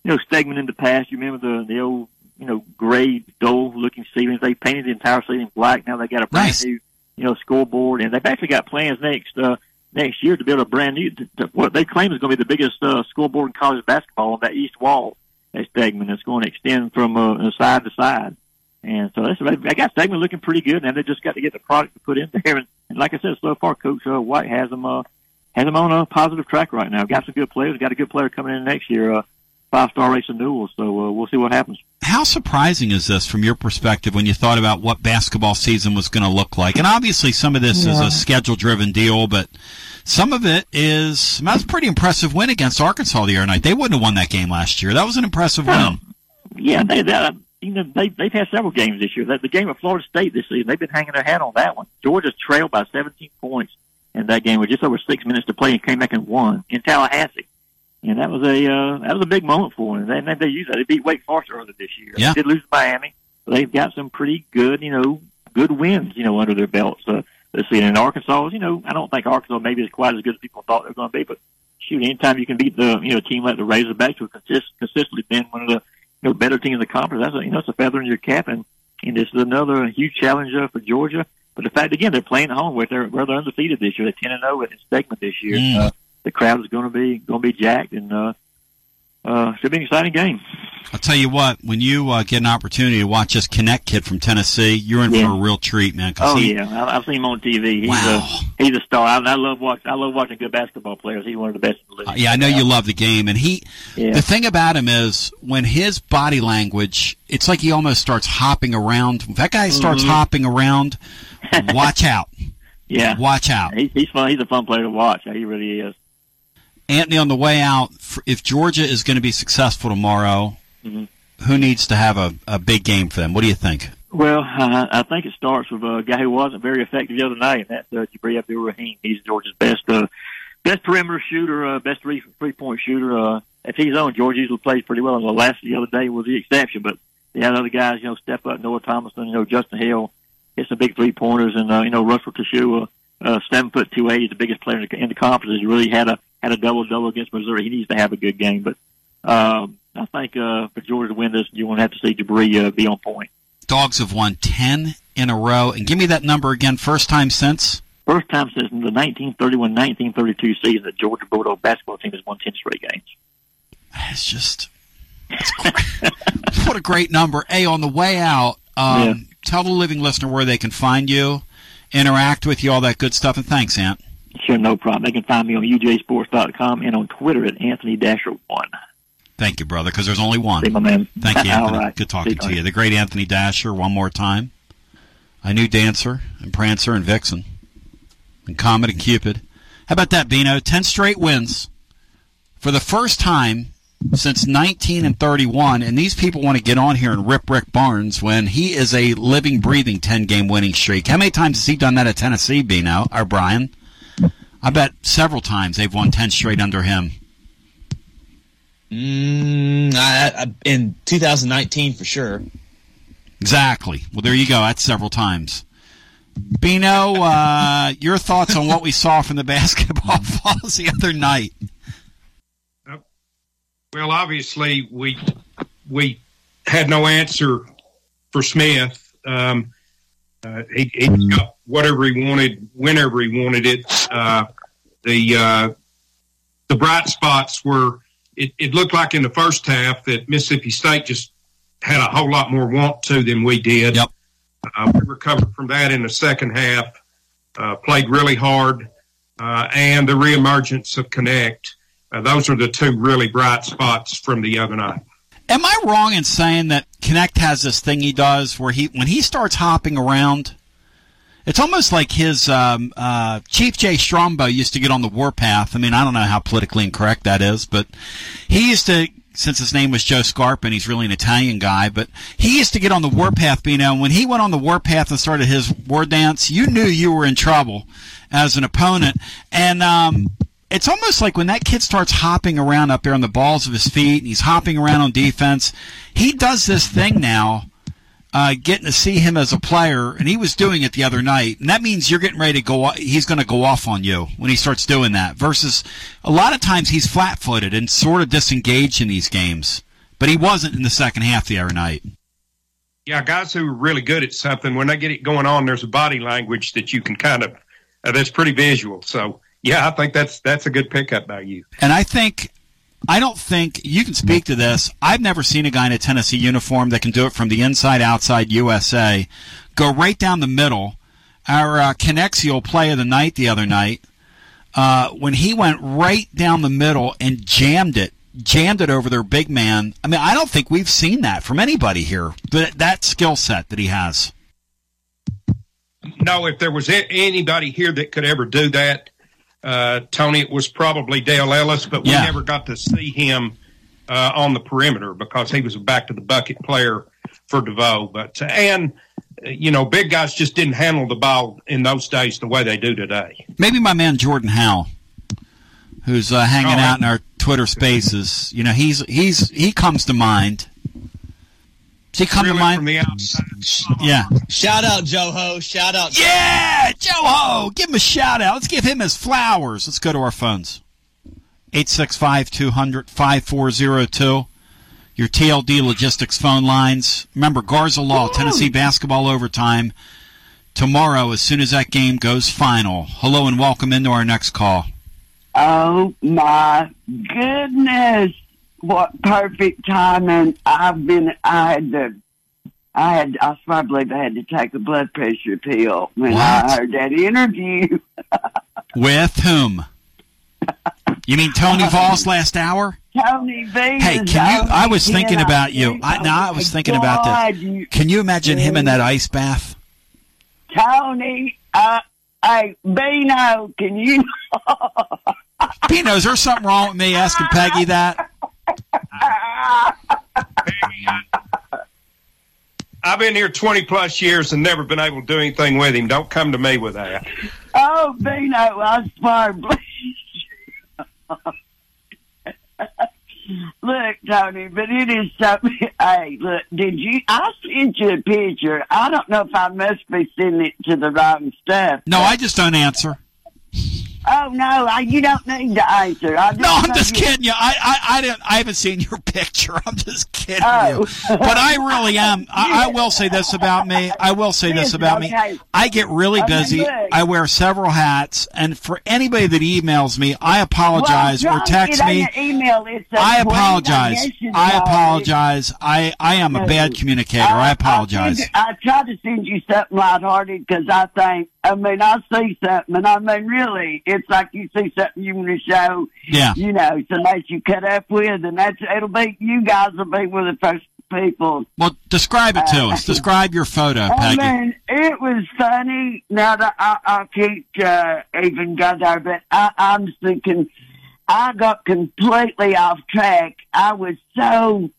you know, Stegeman in the past, you remember the the old, you know, gray, dull-looking ceilings. They painted the entire ceiling black. Now they got a brand Nice. new, you know, scoreboard, and they've actually got plans next uh, next year to build a brand new, to, to, what they claim is going to be the biggest uh, scoreboard in college basketball on that east wall at Stegeman. It's going to extend from uh, side to side. And so that's, I got Stegeman looking pretty good, and they just got to get the product to put in [laughs] there. And, and like I said, so far, Coach uh, White has them uh, has them on a positive track right now. Got some good players. Got a good player coming in next year, uh, five star Asa Newell. So uh, we'll see what happens. How surprising is this from your perspective when you thought about what basketball season was going to look like? And obviously, some of this is a schedule driven deal, but some of it is that's a pretty impressive win against Arkansas the other night. They wouldn't have won that game last year. That was an impressive win. Yeah, they, they, you know, they, they've had several games this year. The game of Florida State this season, they've been hanging their hat on that one. Georgia trailed by 17 points in that game with just over six minutes to play and came back and won in Tallahassee. And that was a uh, that was a big moment for them. They, they used that. They beat Wake Forest earlier this year. Yeah. They did lose to Miami. But they've got some pretty good, you know, good wins, you know, under their belts. Uh, this season. And Arkansas, you know, I don't think Arkansas maybe is quite as good as people thought they were going to be. But shoot, anytime you can beat the you know team like the Razorbacks, who consist, consistently been one of the you know better teams in the conference, that's a, you know it's a feather in your cap. And and this is another huge challenge uh, for Georgia. But the fact again they're playing at home where they're where they're undefeated this year, they're ten and zero at Stegeman this year. Mm. Uh, the crowd is going to be going to be jacked, and uh, uh, should be an exciting game. I'll tell you what, when you uh, get an opportunity to watch this Knecht kid from Tennessee, you're in Yeah. for a real treat, man. Oh he, yeah, I, I've seen him on TV. He's Wow. a he's a star. I, I love watching. I love watching good basketball players. He's one of the best in the league. Uh, yeah, I know you love the game, and he. Yeah. The thing about him is when his body language, it's like he almost starts hopping around. If that guy starts Mhm. hopping around, [laughs] watch out. Yeah, watch out. He's, he's fun. He's a fun player to watch. He really is. Anthony, on the way out, if Georgia is going to be successful tomorrow, Mhm. who needs to have a, a big game for them? What do you think? Well, uh, I think it starts with a guy who wasn't very effective the other night, and that's uh, Jabri Abdur-Rahim. He's Georgia's best uh, best perimeter shooter, uh, best three three point shooter. Uh, if he's on, Georgia usually plays pretty well. And the last the other day was the exception, but they had other guys, you know, step up. Noah Thomasson, you know, Justin Hill, hit some big three pointers, and uh, you know, Russell Tchewa, uh, seven foot two eighty, the biggest player in the, in the conference. He really had a had a double double against Missouri. He needs to have a good game, but um, I think uh, for Georgia to win this, you won't have to see Jabri uh, be on point. Dogs have won 10 in a row. And give me that number again, first time since? First time since the 1931-1932 season that Georgia Bulldog basketball team has won 10 straight games. It's just, it's [laughs] what a great number. Hey, on the way out, um, Yeah. tell the living listener where they can find you, interact with you, all that good stuff. And thanks, Ant. Sure, no problem. They can find me on UGASports.com and on Twitter at Anthony Dasher one. Thank you, brother, because there's only one. See, my man. Thank you, [laughs] All Anthony. right. Good talking See to you. The great Anthony Dasher, one more time. I knew Dancer and Prancer and Vixen and Comet and Cupid. How about that, Bino? Ten straight wins for the first time since 19 and 31. And these people want to get on here and rip Rick Barnes when he is a living, breathing 10 game winning streak. How many times has he done that at Tennessee, Bino or Brian? I bet several times they've won 10 straight under him. Mm, I, I, in 2019 for sure. Exactly. Well, there you go. That's several times. Bino, uh, your thoughts on what we saw from the [laughs] basketball [laughs] Vols the other night? Well, obviously we we had no answer for Smith. Um, uh, he, he got whatever he wanted, whenever he wanted it. Uh, the uh, the bright spots were it, it looked like in the first half that Mississippi State just had a whole lot more want to than we did. Yep. Uh, we recovered from that in the second half. Uh, played really hard, uh, and the reemergence of Knecht. Uh, those are the two really bright spots from the other night. Am I wrong in saying that Knecht has this thing he does where he, when he starts hopping around, it's almost like his um, uh, Chief Jay Strongbow used to get on the warpath. I mean, I don't know how politically incorrect that is, but he used to, since his name was Joe Scarpa and he's really an Italian guy, but he used to get on the warpath, you know, and when he went on the warpath and started his war dance, you knew you were in trouble as an opponent. And, um, it's almost like when that kid starts hopping around up there on the balls of his feet and he's hopping around on defense, he does this thing now, uh, getting to see him as a player, and he was doing it the other night, and that means you're getting ready to go. He's going to go off on you when he starts doing that. Versus a lot of times he's flat-footed and sort of disengaged in these games, but he wasn't in the second half the other night. Yeah, guys who are really good at something, when they get it going on, there's a body language that you can kind of, uh, that's pretty visual. So, yeah, I think that's that's a good pickup by you. And I think, I don't think you can speak to this. I've never seen a guy in a Tennessee uniform that can do it from the inside, outside USA, go right down the middle. Our uh, Connexio play of the night the other night, uh, when he went right down the middle and jammed it, jammed it over their big man. I mean, I don't think we've seen that from anybody here. That that skill set that he has. No, if there was anybody here that could ever do that, uh, Tony, it was probably Dale Ellis, but we Yeah. never got to see him uh, on the perimeter because he was a back to the bucket player for DeVoe. But uh, and uh, you know, big guys just didn't handle the ball in those days the way they do today. Maybe my man Jordan Howe, who's uh, hanging Oh, out in our Twitter Spaces. You know, he's he's he comes to mind. Does he come to mind? From the outside. Yeah. Shout out Joe Ho. Shout out. Yeah, Joe Ho. Give him a shout out. Let's give him his flowers. Let's go to our phones. 865 200 5402. Your TLD logistics phone lines. Remember, Garza Law, Tennessee basketball overtime. Tomorrow, as soon as that game goes final. Hello and welcome into our next call. Oh my goodness. What perfect timing. I've been, I had to, I had, I swear I believe I had to take a blood pressure pill when I heard that interview. [laughs] With whom? You mean Tony Voss last hour? Tony V. Hey, can you? I was thinking about you. I, no, I was thinking about this. Can you imagine him in that ice bath? Tony, uh, hey, Bino, can you? [laughs] Pino, is there something wrong with me asking Peggy that? I've been here 20 plus years and never been able to do anything with him. Don't come to me with that. Oh, Bino, I swear, please. Look, Tony, but it is something. Hey, look, did you? I sent you a picture. I don't know if I must be sending it to the wrong stuff. No, I just don't answer. Oh no, I, you don't need to answer. I No, I'm just you- kidding you. I, I, I didn't. I haven't seen your [laughs] picture. I'm just kidding Oh. you. But I really am. I, I [laughs] will say this about me. I will say this about me. I get really Okay, busy. look. I wear several hats, and for anybody that emails me, I apologize Well, or text me. email. I apologize. I apologize. I, I am a bad oh. communicator. Oh, I apologize. I, I try to send you something lighthearted because I think, I mean, I see something, and I mean, really, it's like you see something you want to show, Yeah. you know, so that you cut up with, and that's, it'll be, you guys will be one of the first people. Well, describe it to Uh, us. Describe your photo, I mean, it was funny. Now that I, I can't uh, even go there, but I, I'm thinking I got completely off track. I was so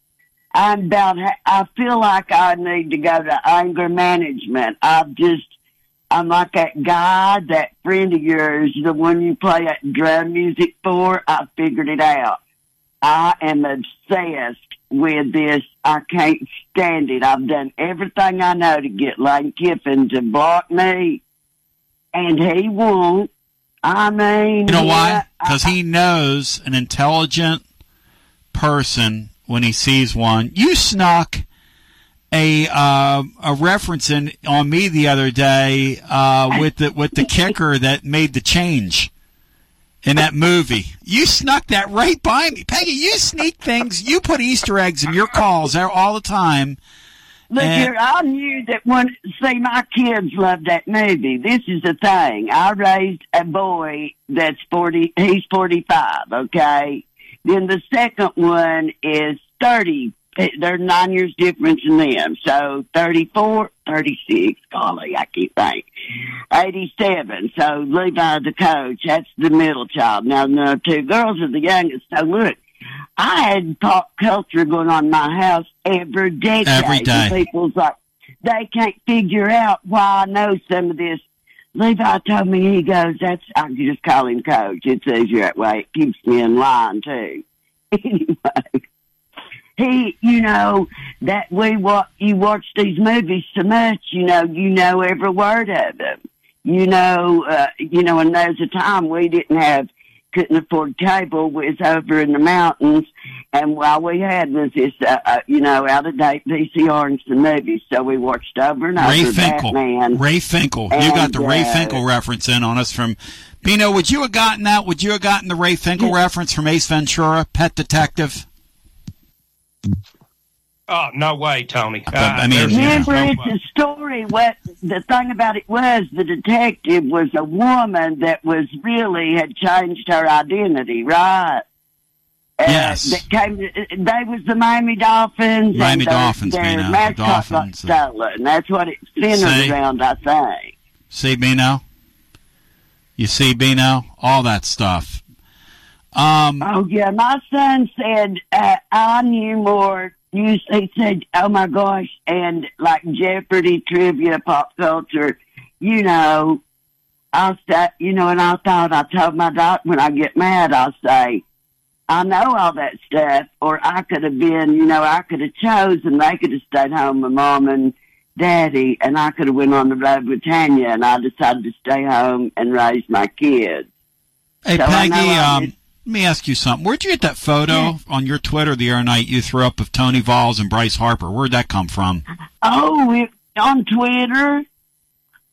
I'm about. I feel like I need to go to anger management. I've just. I'm like that guy, that friend of yours, the one you play that drum music for. I figured it out. I am obsessed with this. I can't stand it. I've done everything I know to get Lane Kiffin to block me, and he won't. I mean, You know why? Because he knows an intelligent person when he sees one. You snuck a uh, a reference in on me the other day uh, with the with the kicker that made the change in that movie. You snuck that right by me, Peggy. You sneak things. You put Easter eggs in your calls all the time. Look And- I knew that when, see, my kids love that movie. This is the thing. I raised a boy that's 40, he's 45, okay? Then the second one is 30. They there's nine years difference in them. So 34, 36, golly, I can't think. 87. So Levi the coach, that's the middle child. Now the two girls are the youngest. So look, I had pop culture going on in my house every decade. Every day. And people's like, they can't figure out why I know some of this. Levi told me, he goes, that's, I can just call him coach. It's easier that way. It keeps me in line too. [laughs] Anyway, he, you know, that we watch, you watch these movies so much, you know, you know every word of them. You know, uh, you know, and there's a time we didn't have, couldn't afford cable, We was over in the mountains, and all we had was this, uh, uh, you know, out of date VCR and some movies, so we watched over and Ray over Finkel. Batman. Ray Finkel. You got the And, Ray uh, Finkel reference in on us from Bino. Would you have gotten that? Would you have gotten the Ray Finkel reference from Ace Ventura, Pet Detective? Oh, no way, Tony. Uh, I mean, there's- Remember, there's it's a story. What the thing about it was, the detective was a woman that was really had changed her identity, right? Uh, Yes. that came. They was the Miami Dolphins. Miami and their, Dolphins, Their Bino, mascot Dolphins. got stolen. That's what it centered See? around. I think. See Bino? You see Bino? All that stuff. Um, Oh yeah, my son said uh, I knew more. You, he said, "Oh my gosh!" And like Jeopardy trivia, pop culture, you know. I'll say, you know, and I thought I told my doc when I get mad, I'll say, I know all that stuff, or I could have been, you know, I could have chosen. They could have stayed home with mom and daddy, and I could have went on the road with Tanya, and I decided to stay home and raise my kids. hey, So Peggy, I um, let me ask you something. Where'd you get that photo on your Twitter the other night you threw up of Tony Vols and Bryce Harper? Where'd that come from? Oh, it, on Twitter.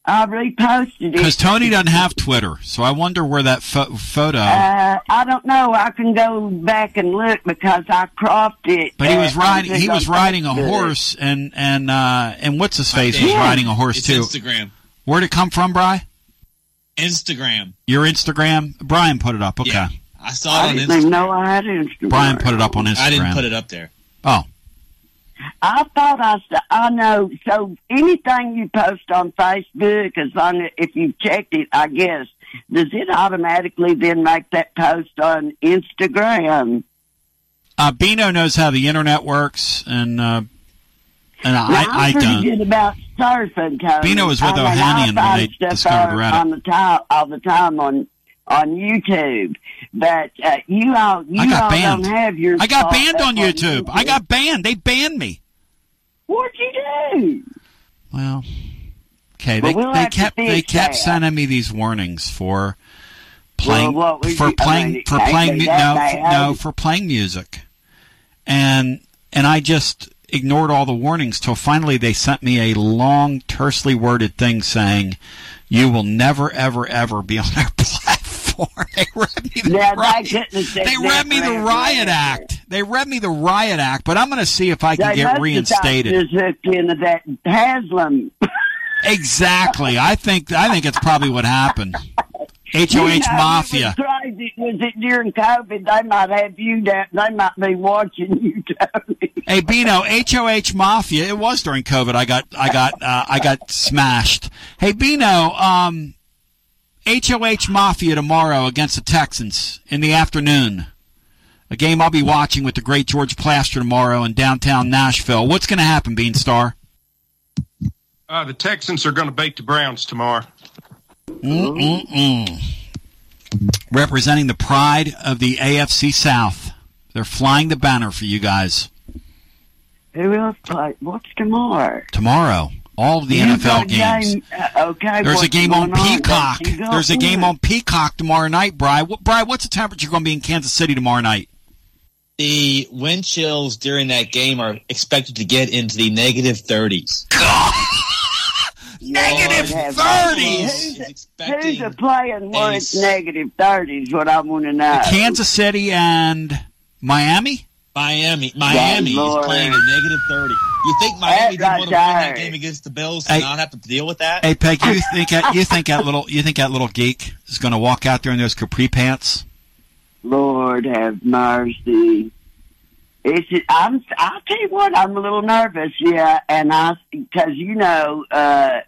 I reposted it. Because Tony doesn't have Twitter, so I wonder where that fo- photo. Uh, I don't know. I can go back and look because I cropped it. but he was uh, riding. He was riding a horse, and and uh, and what's his face was Yeah. riding a horse It's too. Instagram. Where'd it come from, Bry? Instagram. Your Instagram. Brian put it up. Okay. Yeah. I saw it I on didn't even Instagram. know I had Instagram. Brian put it up on Instagram. I didn't put it up there. Oh, I thought I saw, I know. So anything you post on Facebook, as long as if you checked it, I guess, does it automatically then make that post on Instagram? uh, Bino knows how the internet works, and uh, and Now, I, I'm I pretty don't. good about surfing. Tony. Bino was with I mean, I Ohanian when they discovered on- Reddit. on the time all the time on on YouTube. But uh, you all you all banned. don't have your. I got banned up on YouTube. I got banned. They banned me. What'd you do? Well, okay. Well, They, we'll they kept they kept that. sending me these warnings for playing Well, what for you- I playing mean, for playing no bad. no for playing music, and and I just ignored all the warnings till finally they sent me a long, tersely worded thing saying, "You will never, ever, ever be on our [laughs] platform." [laughs] they read me the Now, riot. they couldn't have said They that read me the riot act. They read me the riot act, but I'm going to see if I can They get reinstated. Just hooked into that Haslam. [laughs] Exactly. I think I think it's probably what happened. HOH You know, Mafia. It was crazy. Was it during COVID? They might have you down. They might be watching you, Tony. Hey Bino, HOH Mafia. It was during COVID. I got I got uh, I got smashed. Hey Bino, um HOH Mafia tomorrow against the Texans in the afternoon. A game I'll be watching with the great George Plaster tomorrow in downtown Nashville. What's going to happen, Beanstar? Uh, the Texans are going to beat the Browns tomorrow. Mm-mm-mm. Representing the pride of the AFC South. They're flying the banner for you guys Who else? What's tomorrow? tomorrow. All of the You NFL games. game, uh, okay. There's a game on going on? Peacock. What you got There's a game on Peacock tomorrow night, Bry. What, Bry, what's the temperature going to be in Kansas City tomorrow night? The wind chills during that game are expected to get into the negative 30s. [laughs] Negative 30s! Who's, who's a playing where it's negative thirties? What I want to know. Kansas City and Miami? Miami. Miami is Lord. playing a negative 30. You think Miami That did want to win that game against the Bills to Hey. not have to deal with that? Hey, Peg, you [laughs] think that, you think that little you think that little geek is going to walk out there in those capri pants? Lord have mercy. It's I'm. I'll tell you what. I'm a little nervous. Yeah, and I because you know, uh,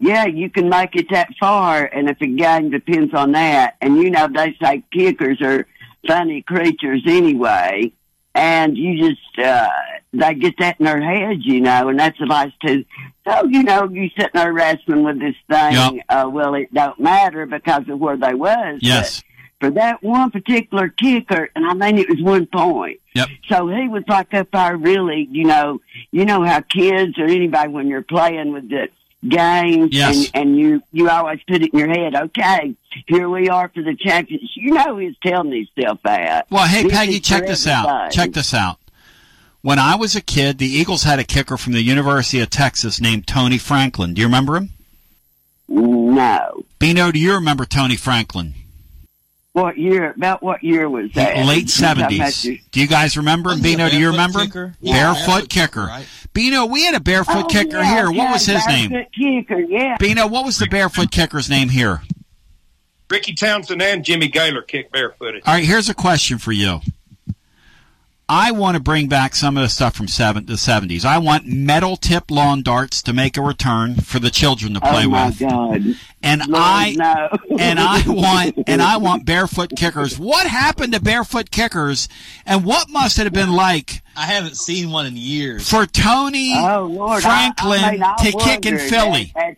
yeah, you can make it that far, and if a game depends on that, and you know, they say kickers are funny creatures anyway, and you just uh, they get that in their heads, you know, and that's the last two. So you know, you sitting there wrestling with this thing. Yep. Uh, well, it don't matter because of where they was. Yes. But for that one particular kicker, and I mean it was one point. Yep. So he was like up there really, you know, you know how kids or anybody when you're playing with the games Yes. and, and you, you always put it in your head, okay, here we are for the champions. You know he's telling himself that. Well, hey, This Peggy, check this out. Check this out. When I was a kid, the Eagles had a kicker from the University of Texas named Tony Franklin. Do you remember him? No. Bino, do you remember Tony Franklin? What year, about what year was that? Late You talking about seventies. Do you guys remember him? Wasn't he a Bino, do you remember? kicker? Yeah, Barefoot barefoot kicker. kicker, right? Bino, we had a barefoot Oh, kicker yeah, here. What yeah, was his name? barefoot Kicker, yeah. Bino, what was the barefoot kicker's name here? Ricky Townsend and Jimmy Gaylor kick barefooted. All right, here's a question for you. I want to bring back some of the stuff from seven, the 70s. I want metal tip lawn darts to make a return for the children to oh, play with. oh my with. God. And Lord, I no. and I [laughs] want and I want barefoot kickers. What happened to barefoot kickers and what must it have been like I haven't seen one in years. for Tony Oh Lord, Franklin I, I mean, I to kick in. Philly? That,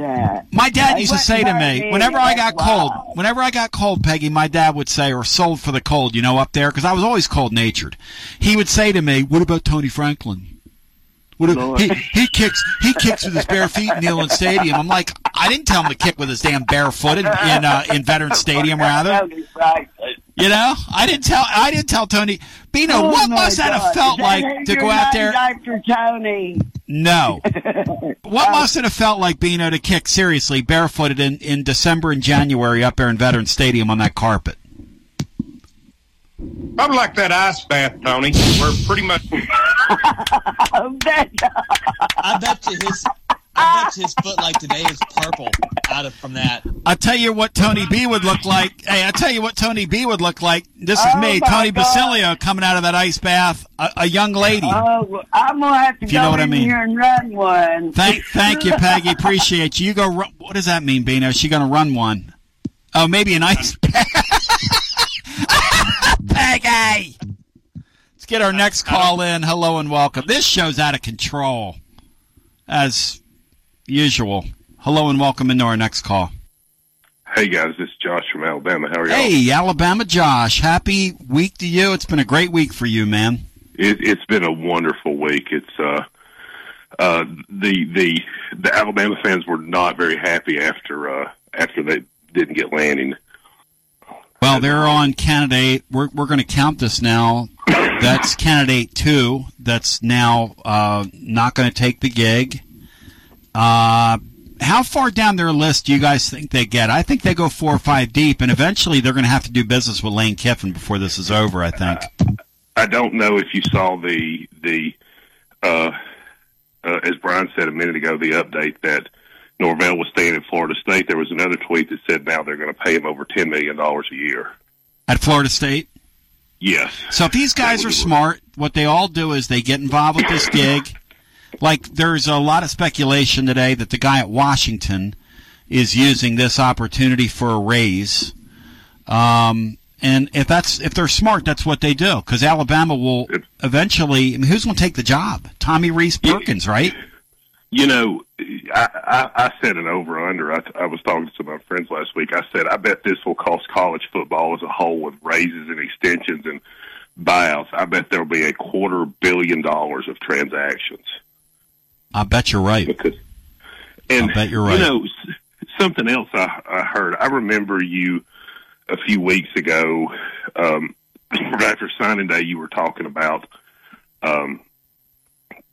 Uh, My dad used to say to me, whenever I got cold, whenever I got cold, Peggy, my dad would say, or sold for the cold, you know, up there, because I was always cold natured. He would say to me, "What about Tony Franklin? What if, he he kicks he kicks with his bare feet in Neyland Stadium." I'm like, I didn't tell him to kick with his damn bare barefooted in uh, in Veterans Stadium, rather. Tony Franklin. You know, I didn't tell. I didn't tell Tony. Bino, Oh, what my must that God. have felt [laughs] That like to go out there? Dr. Tony. No. [laughs] What uh, must it have felt like, Bino, to kick seriously barefooted in, in December and January up there in Veterans Stadium on that carpet? I'm like that ice bath, Tony. We're pretty much. [laughs] I bet you his I bet his foot like today is purple out of from that. I'll tell you what Tony B would look like. Hey, I'll tell you what Tony B would look like. This is Oh, me, Tony God. Basilio, coming out of that ice bath, a, a young lady. Oh, I'm gonna have to If you go know what I in mean. here and run one. Thank, thank you, Peggy. [laughs] Appreciate you. You go. Run, what does that mean, Bino? Is she going to run one? Oh, maybe an ice [laughs] Peggy. Let's get our next call in. Hello and welcome. This show's out of control, as usual. Hello and welcome into our next call. Hey guys, this is Josh from Alabama. How are y'all? Hey, Alabama Josh. Happy week to you. It's been a great week for you, man. It, it's been a wonderful week. It's uh, uh, the the the Alabama fans were not very happy after uh, after they didn't get Lanning. Well, they're on candidate. We're we're going to count this now. [coughs] That's candidate two. That's now uh, not going to take the gig. Uh, how far down their list do you guys think they get? I think they go four or five deep, and eventually they're going to have to do business with Lane Kiffin before this is over. I think. I don't know if you saw the the uh, uh, as Brian said a minute ago, the update that Norvell was staying at Florida State. There was another tweet that said now they're going to pay him over ten million dollars a year. At Florida State. Yes. So if these guys are smart, what they all do is they get involved with this [clears throat] gig. Like there's a lot of speculation today that the guy at Washington is using this opportunity for a raise. Um, and if that's if they're smart, that's what they do because Alabama will eventually. I mean, who's going to take the job? Tommy Rees Perkins, right? You know, I, I, I said an over under. I, I was talking to some of my friends last week. I said, I bet this will cost college football as a whole with raises and extensions and buyouts. I bet there'll be a quarter billion dollars of transactions. I bet you're right. And I bet you're right. You know, something else I, I heard. I remember you a few weeks ago, um, [clears throat] after signing day, you were talking about um,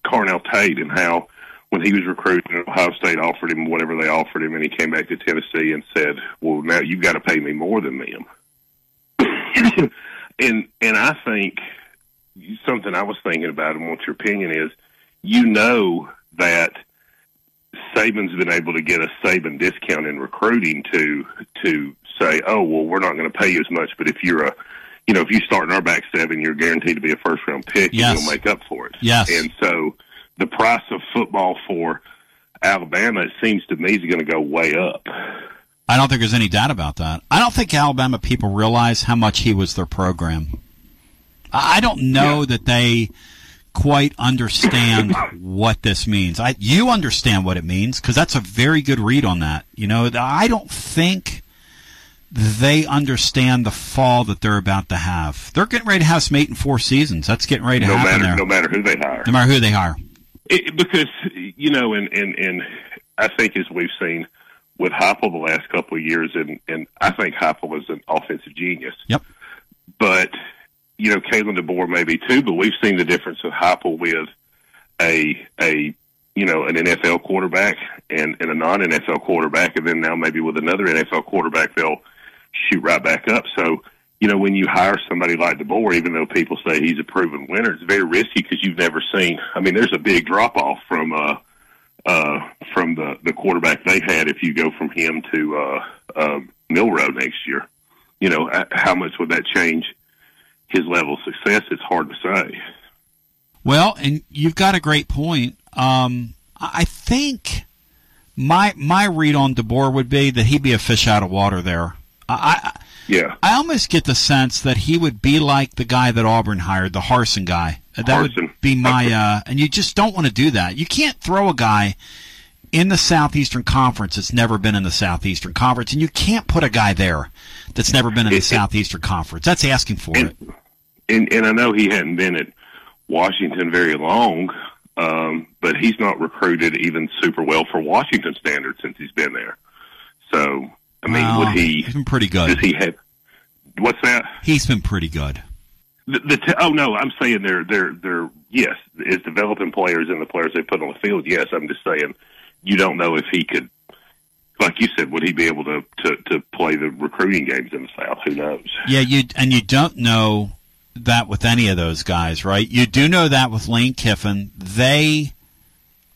Carnell Tate and how when he was recruiting, Ohio State offered him whatever they offered him, and he came back to Tennessee and said, "Well, now you've got to pay me more than them." [clears throat] and and I think something I was thinking about, and what your opinion is, you know that Saban's been able to get a Saban discount in recruiting to to say, oh well, we're not going to pay you as much, but if you're a you know, if you start in our back seven, you're guaranteed to be a first round pick, Yes. and you'll make up for it. Yes. And so the price of football for Alabama, it seems to me, is going to go way up. I don't think there's any doubt about that. I don't think Alabama people realize how much he was their program. I I don't know that they quite understand what this means. I you understand what it means because that's a very good read on that. You know, I don't think they understand the fall that they're about to have. They're getting ready to have some eight and four seasons. That's getting ready to no happen matter there. no matter who they hire. no matter who they hire. It, because you know, and and and I think as we've seen with Heupel the last couple of years, and and I think Heupel is an offensive genius. Yep. But you know, Kalen DeBoer maybe too. But we've seen the difference of Heupel with a a you know an NFL quarterback and and a non NFL quarterback, and then now maybe with another NFL quarterback, they'll shoot right back up. So. You know, when you hire somebody like DeBoer, even though people say he's a proven winner, it's very risky because you've never seen. I mean, there's a big drop off from uh, uh, from the the quarterback they had if you go from him to uh, uh, Milroe next year. You know, how much would that change his level of success? It's hard to say. Well, and you've got a great point. Um, I think my my read on DeBoer would be that he'd be a fish out of water there. I, I Yeah. I almost get the sense that he would be like the guy that Auburn hired, the Harsin guy. That Harsin. would be my uh, and you just don't want to do that. You can't throw a guy in the Southeastern Conference that's never been in the Southeastern Conference, and you can't put a guy there that's never been in the Southeastern Conference. That's asking for it. And and I know he hadn't been at Washington very long, um, but he's not recruited even super well for Washington standards since he's been there. So I mean, Well, would he? he's been pretty good. Does he have? What's that? He's been pretty good. The, the t- oh no, I'm saying they're they're they're yes, is developing players and the players they put on the field. Yes, I'm just saying you don't know if he could, like you said, would he be able to to to play the recruiting games in the South? Who knows? Yeah, you and you don't know that with any of those guys, right? You do know that with Lane Kiffin. They,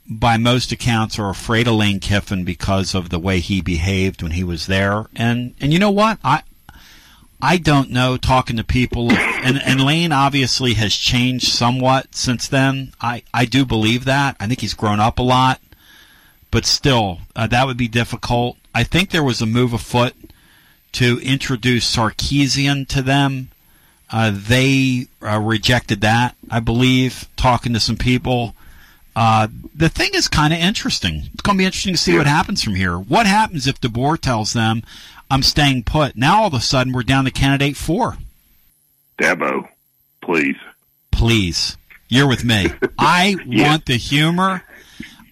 by most accounts, are afraid of Lane Kiffin because of the way he behaved when he was there. And and you know what? I I don't know. Talking to people, [laughs] and and Lane obviously has changed somewhat since then. I I do believe that. I think he's grown up a lot, but still, uh, that would be difficult. I think there was a move afoot to introduce Sarkisian to them. Uh, they uh, rejected that, I believe, talking to some people. Uh, the thing is kind of interesting. It's going to be interesting to see what happens from here. What happens if DeBoer tells them, I'm staying put? Now all of a sudden we're down to candidate four. Dabo, please. Please. You're with me. [laughs] I Yeah. want the humor.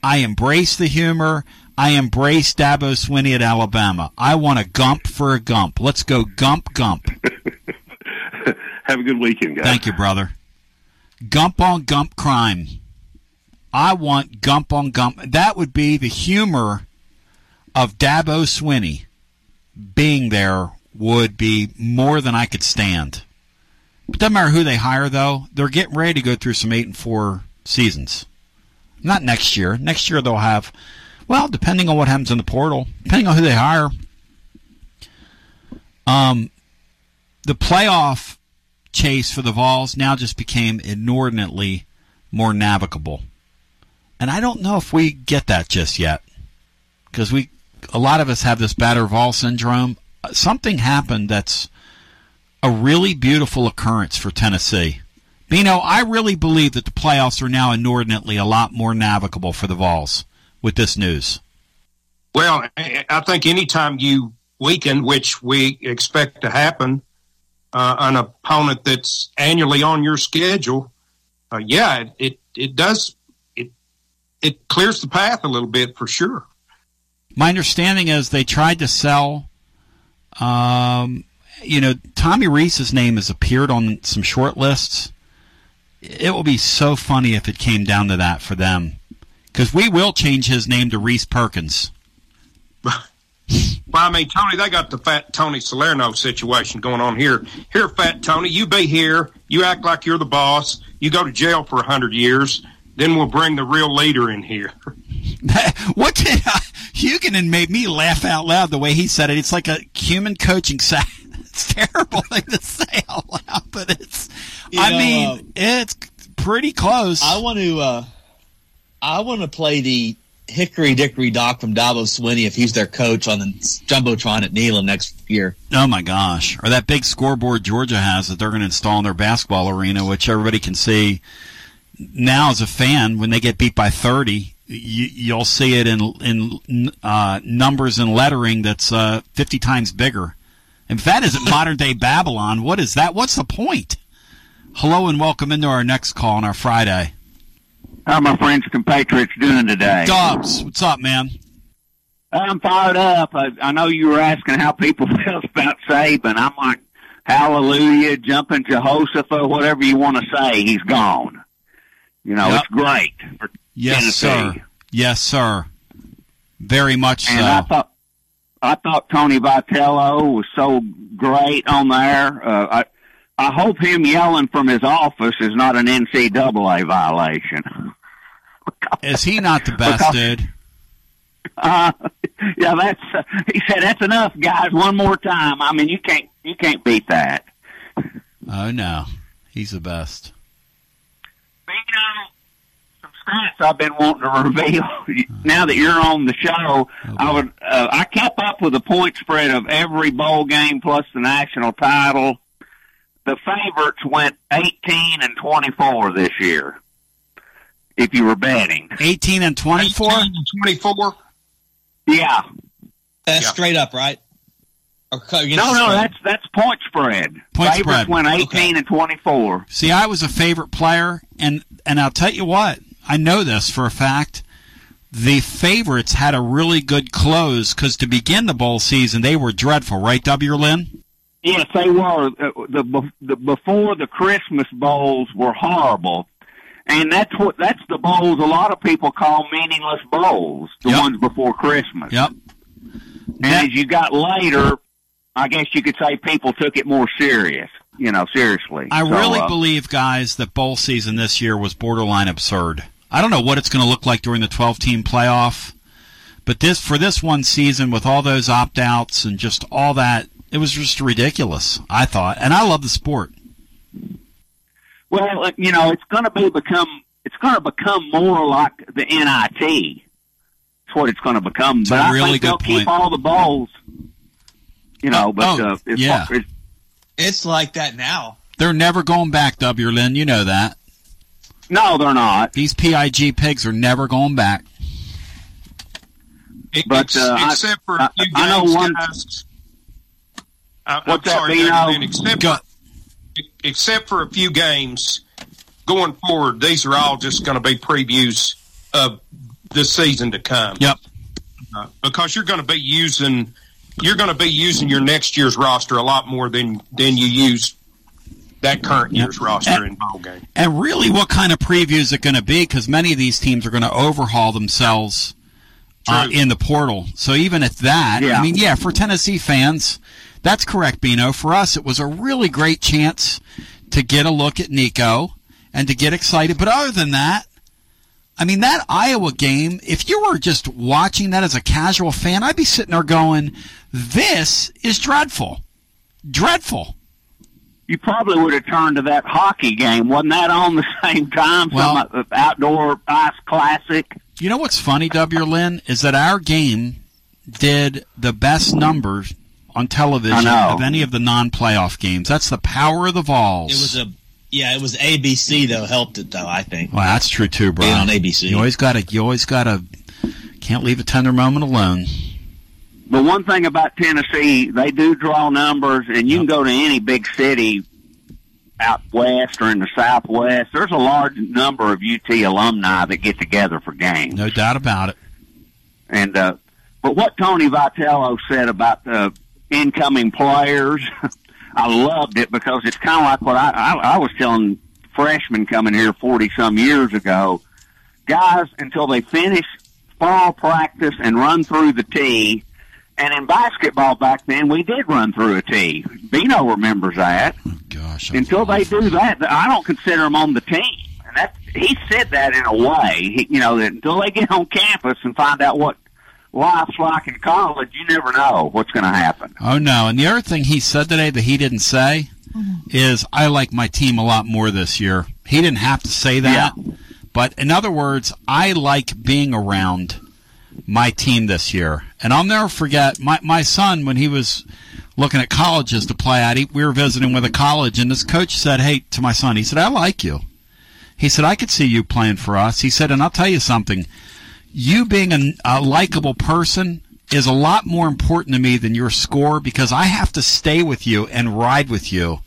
I embrace the humor. I embrace Dabo Swinney at Alabama. I want a gump for a gump. Let's go gump gump. [laughs] Have a good weekend, guys. Thank you, brother. Gump on gump crime. I want gump on gump. That would be the humor of Dabo Swinney being there would be more than I could stand. It doesn't matter who they hire, though. They're getting ready to go through some eight and four seasons. Not next year. Next year they'll have, well, depending on what happens in the portal, depending on who they hire. Um, the playoff chase for the Vols now just became inordinately more navigable. And I don't know if we get that just yet. Because we, a lot of us have this batter Vol syndrome. Something happened that's a really beautiful occurrence for Tennessee. Bino, I really believe that the playoffs are now inordinately a lot more navigable for the Vols with this news. Well, I think anytime you weaken, which we expect to happen, uh, an opponent that's annually on your schedule, uh, yeah, it, it it does it it clears the path a little bit for sure. My understanding is they tried to sell. Um, you know, Tommy Rees's name has appeared on some short lists. It will be so funny if it came down to that for them, because we will change his name to Reese Perkins. [laughs] Well, I mean, Tony, they got the fat Tony Salerno situation going on here. Here, fat Tony, you be here. You act like you're the boss. You go to jail for a hundred years. Then we'll bring the real leader in here. [laughs] what did Huguenin made me laugh out loud the way he said it. It's like a human coaching set. [laughs] It's terrible thing to say out loud, but it's. You I know, mean, uh, it's pretty close. I want to. Uh, I want to play the Hickory Dickory Doc from Dabo Swinney if he's their coach on the jumbotron at Neyland next year. Oh my gosh! Or that big scoreboard Georgia has that they're going to install in their basketball arena, which everybody can see now as a fan. When they get beat by thirty, you, you'll see it in in uh, numbers and lettering that's uh, fifty times bigger. If that isn't [laughs] modern day Babylon, what is that? What's the point? Hello and welcome into our next call on our Friday. How are my friends compatriots doing today? Dobbs, what's up, man? I'm fired up. I, I know you were asking how people [laughs] felt about Saban. I'm like, hallelujah, jumping Jehoshaphat, whatever you want to say. He's gone. You know, Yep. it's great for Yes, Tennessee. sir. Yes, sir. Very much And so. I thought, I thought Tony Vitello was so great on there. Uh, I, I hope him yelling from his office is not an NCAA violation. Is he not the best, dude? [laughs] Uh, yeah, that's. Uh, he said that's enough, guys. One more time. I mean, you can't you can't beat that. Oh no, he's the best. You know, some Stats I've been wanting to reveal. [laughs] now that you're on the show, I would. Uh, I kept up with the point spread of every bowl game plus the national title. The favorites went 18 and 24 this year. If you were betting, 18 and 24. 24. Yeah. That's straight up, right? Or co- against No, no, that's that's point spread. Point favorites spread. went 18 and 24. See, I was a favorite player, and and I'll tell you what, I know this for a fact. The favorites had a really good close because to begin the bowl season, they were dreadful, right, W. Lynn? Yes, they were. The, the before the Christmas bowls were horrible, and that's what that's the bowls a lot of people call meaningless bowls. The ones before Christmas. Yep. And as you got later, I guess you could say people took it more serious. You know, seriously. I So, really uh, believe, guys, that bowl season this year was borderline absurd. I don't know what it's going to look like during the 12 team playoff, but this for this one season with all those opt outs and just all that, it was just ridiculous. I thought, and I love the sport. Well, uh, you know, it's going to be become it's going to become more like the NIT. That's what it's going to become. but a I really think they'll good keep all the bowls. You know, but oh, uh, as yeah. far as- It's like that now. They're never going back, W. Lynn. You know that. No, they're not. These PIG pigs are never going back. But, uh, I- except for I- a few I know one- guys. I, I'm What's that, sorry, Bino? David, Lynn, except for, except for a few games going forward, these are all just going to be previews of the season to come. Yep. Uh, because you're going to be using you're going to be using your next year's roster a lot more than than you use that current year's roster in bowl game. And really, what kind of preview is it going to be? Because many of these teams are going to overhaul themselves uh, in the portal. So even at that, I mean, yeah, for Tennessee fans, that's correct, Bino. For us, it was a really great chance to get a look at Nico and to get excited. But other than that, I mean, that Iowa game, if you were just watching that as a casual fan, I'd be sitting there going, this is dreadful. Dreadful. you probably would have turned to that hockey game. Wasn't that on the [laughs] same time? Well- Some outdoor ice classic. You know what's funny, W. Lynn, is that our game did the best numbers on television of any of the non-playoff games. That's the power of the Vols. It was a yeah, it was ABC though helped it though. I think. well, that's true too, bro. Being on ABC. You always got to. You always got to. Can't leave a tender moment alone. But one thing about Tennessee, they do draw numbers, and you can go to any big city out west or in the southwest. There's a large number of UT alumni that get together for games. No doubt about it. And uh, but what Tony Vitello said about the incoming players, [laughs] I loved it because it's kind of like what I, I, I was telling freshmen coming here forty some years ago. Guys, until they finish fall practice and run through the tee, and in basketball back then we did run through a tee. Bino remembers that. gosh! Until they do that, I don't consider them on the team. And that he said that in a way, he, you know, that until they get on campus and find out what life's like in college, you never know what's going to happen. Oh no! And the other thing he said today that he didn't say mm-hmm. is, "I like my team a lot more this year." He didn't have to say that, but in other words, I like being around my team this year. And I'll never forget my my son when he was looking at colleges to play at. He, we were visiting with a college, and this coach said, "Hey, to my son, he said, I like you." He said, "I could see you playing for us." He said, "And I'll tell you something." You being a, a likable person is a lot more important to me than your score because I have to stay with you and ride with you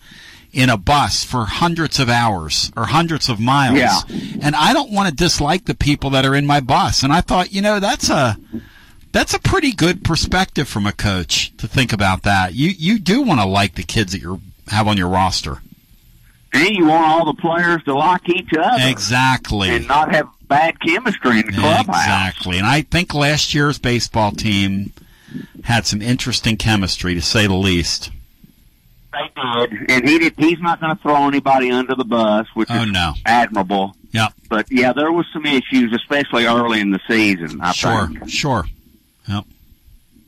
in a bus for hundreds of hours or hundreds of miles. Yeah. And I don't want to dislike the people that are in my bus. And I thought, you know, that's a that's a pretty good perspective from a coach to think about that. You you do want to like the kids that you have on your roster. And you want all the players to like each other Exactly. and not have bad chemistry in the clubhouse. Exactly. And I think last year's baseball team had some interesting chemistry, to say the least. They did, and he did. He's not going to throw anybody under the bus, which Oh, is no. admirable. Yeah. But yeah, there was some issues, especially early in the season. I Sure, think. sure. Yep.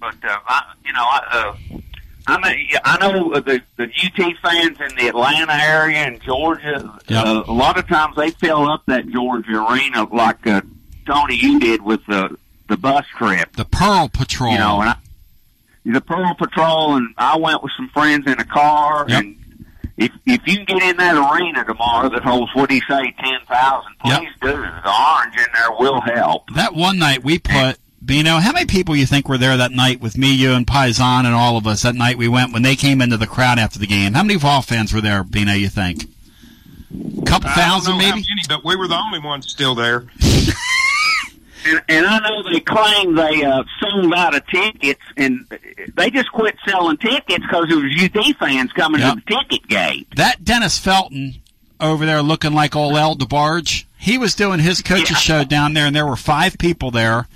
But uh, I, you know, I, uh, I mean, I know the the UT fans in the Atlanta area and Georgia. Uh, a lot of times they fill up that Georgia arena like uh, Tony you did with the the bus trip. The Pearl Patrol. You know, and I, the Pearl Patrol, and I went with some friends in a car, Yep. and if if you can get in that arena tomorrow that holds what do you say ten thousand, please do. The orange in there will help. That one night we put, Bino, how many people you think were there that night with me, you, and Paisan and all of us that night we went when they came into the crowd after the game? How many Vol fans were there, Bino, you think? Couple I thousand, don't know how maybe? many, but we were the only ones still there. [laughs] And, and I know they claim they uh, sold out of tickets, and they just quit selling tickets because there was UT fans coming Yep. to the ticket gate. That Dennis Felton over there looking like old El DeBarge, he was doing his coach's show down there, and there were five people there.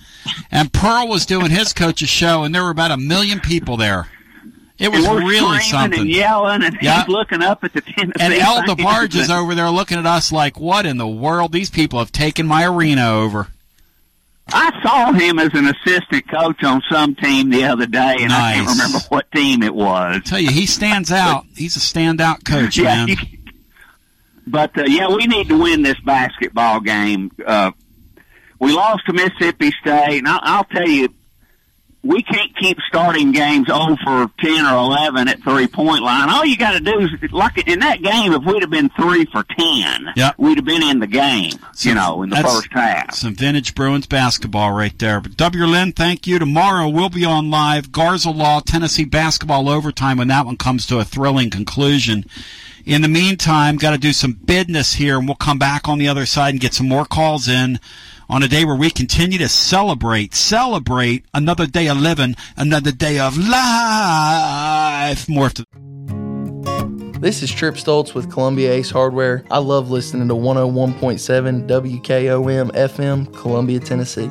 And Pearl was doing his coach's show, and there were about a million people there. It was really something. and yelling, and he's looking up at the Tennessee. And El. DeBarge is over there looking at us like, what in the world? These people have taken my arena over. I saw him as an assistant coach on some team the other day, and I can't remember what team it was. tell you, he stands out. He's a standout coach, Yeah, man. you- But uh, yeah, we need to win this basketball game. Uh, we lost to Mississippi State, and I'll, I'll tell you, we can't keep starting games 0 for 10 or 11 at three point line. All you got to do is, like in that game, if we'd have been 3 for 10, Yep. we'd have been in the game, you know, in the first half. Some vintage Bruins basketball right there. But W. Lynn, thank you. Tomorrow we'll be on live. Garza Law, Tennessee basketball overtime when that one comes to a thrilling conclusion. In the meantime, got to do some business here, and we'll come back on the other side and get some more calls in on a day where we continue to celebrate, celebrate another day of living, another day of life. More after. This is Trip Stoltz with Columbia Ace Hardware. I love listening to 101.7 WKOM FM, Columbia, Tennessee.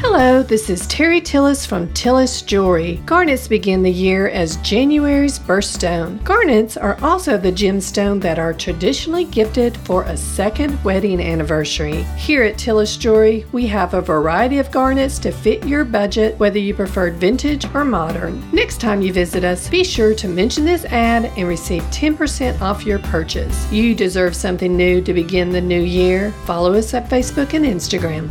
Hello, this is Terry Tillis from Tillis Jewelry. Garnets begin the year as January's birthstone. Garnets are also the gemstone that are traditionally gifted for a second wedding anniversary. Here at Tillis Jewelry, we have a variety of garnets to fit your budget, whether you prefer vintage or modern. Next time you visit us, be sure to mention this ad and receive 10% off your purchase. You deserve something new to begin the new year. Follow us at Facebook and Instagram.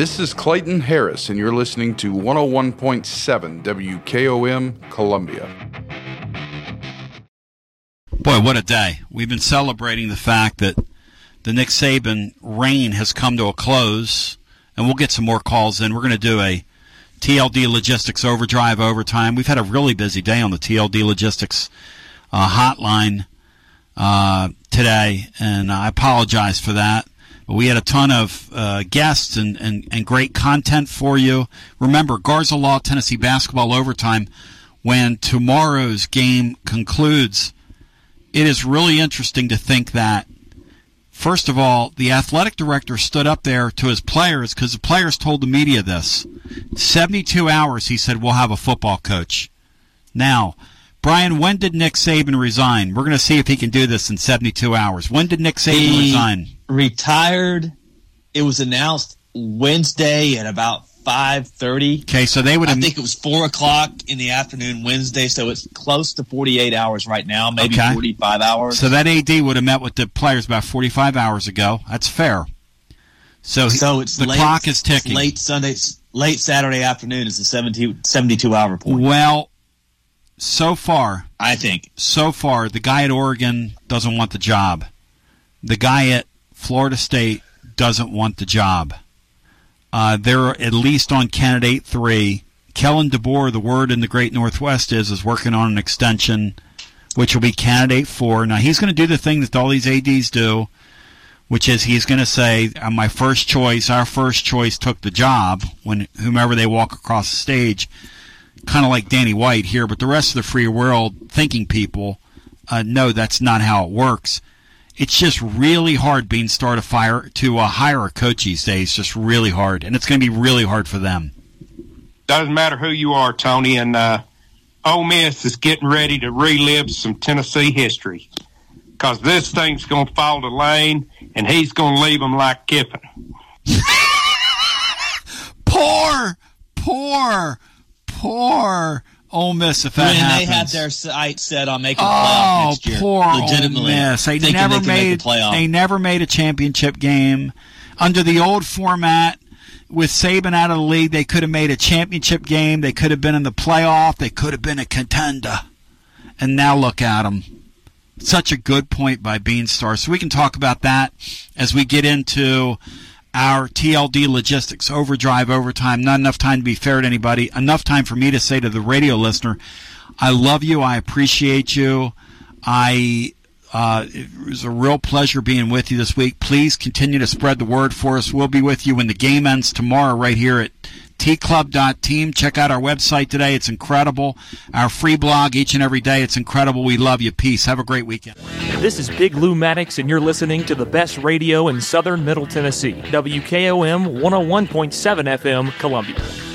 This is Clayton Harris, and you're listening to 101.7 WKOM Columbia. Boy, what a day. We've been celebrating the fact that the Nick Saban reign has come to a close, and we'll get some more calls in. We're going to do a TLD Logistics Overdrive overtime. We've had a really busy day on the TLD Logistics uh, hotline uh, today, and I apologize for that. We had a ton of uh, guests and, and, and great content for you. Remember, Garza Law Tennessee basketball overtime. When tomorrow's game concludes, it is really interesting to think that, first of all, the athletic director stood up there to his players because the players told the media this. 72 hours, he said, we'll have a football coach. Now, Brian, when did Nick Saban resign? We're going to see if he can do this in 72 hours. When did Nick Saban He resign? Retired. It was announced Wednesday at about five thirty. Okay, so they would. I think it was four o'clock in the afternoon Wednesday, so it's close to forty-eight hours right now, maybe Okay. forty-five hours. So that AD would have met with the players about 45 hours ago. That's fair. So, so it's the late, clock is ticking. late Sunday, late Saturday afternoon is the 70, 72 hour point. Well, so far, I think so far the guy at Oregon doesn't want the job. The guy at Florida State doesn't want the job. Uh, they're at least on candidate three. Kalen DeBoer, the word in the Great Northwest is, is working on an extension, which will be candidate four. Now he's going to do the thing that all these ads do, which is he's going to say, uh, "My first choice, our first choice, took the job." When whomever they walk across the stage, kind of like Danny White here, but the rest of the free world thinking people uh, know that's not how it works. It's just really hard being start to fire to uh, hire a coach these days. Just really hard, and it's going to be really hard for them. doesn't matter who you are, Tony, and uh, Ole Miss is getting ready to relive some Tennessee history because this thing's going to fall to Lane, and he's going to leave them like Kiffin. [laughs] poor, poor, poor Ole Miss if that when happens. they had their sights set on making the oh, playoff next year. poor Ole Miss. They never they made the playoff. they never made a championship game under the old format. With Saban out of the league, they could have made a championship game. They could have been in the playoff. They could have been a contender. And now look at them. Such a good point by Beanstar. So we can talk about that as we get into our TLD logistics, overdrive, overtime. Not enough time to be fair to anybody. Enough time for me to say to the radio listener, I love you. I appreciate you. I uh, it was a real pleasure being with you this week. Please continue to spread the word for us. We'll be with you when the game ends tomorrow, right here at tclub.team. Check out our website today. It's incredible. Our free blog each and every day. It's incredible. We love you. Peace. Have a great weekend. This is Big Lou Maddox, and you're listening to the best radio in southern Middle Tennessee. WKOM 101.7 FM, Columbia.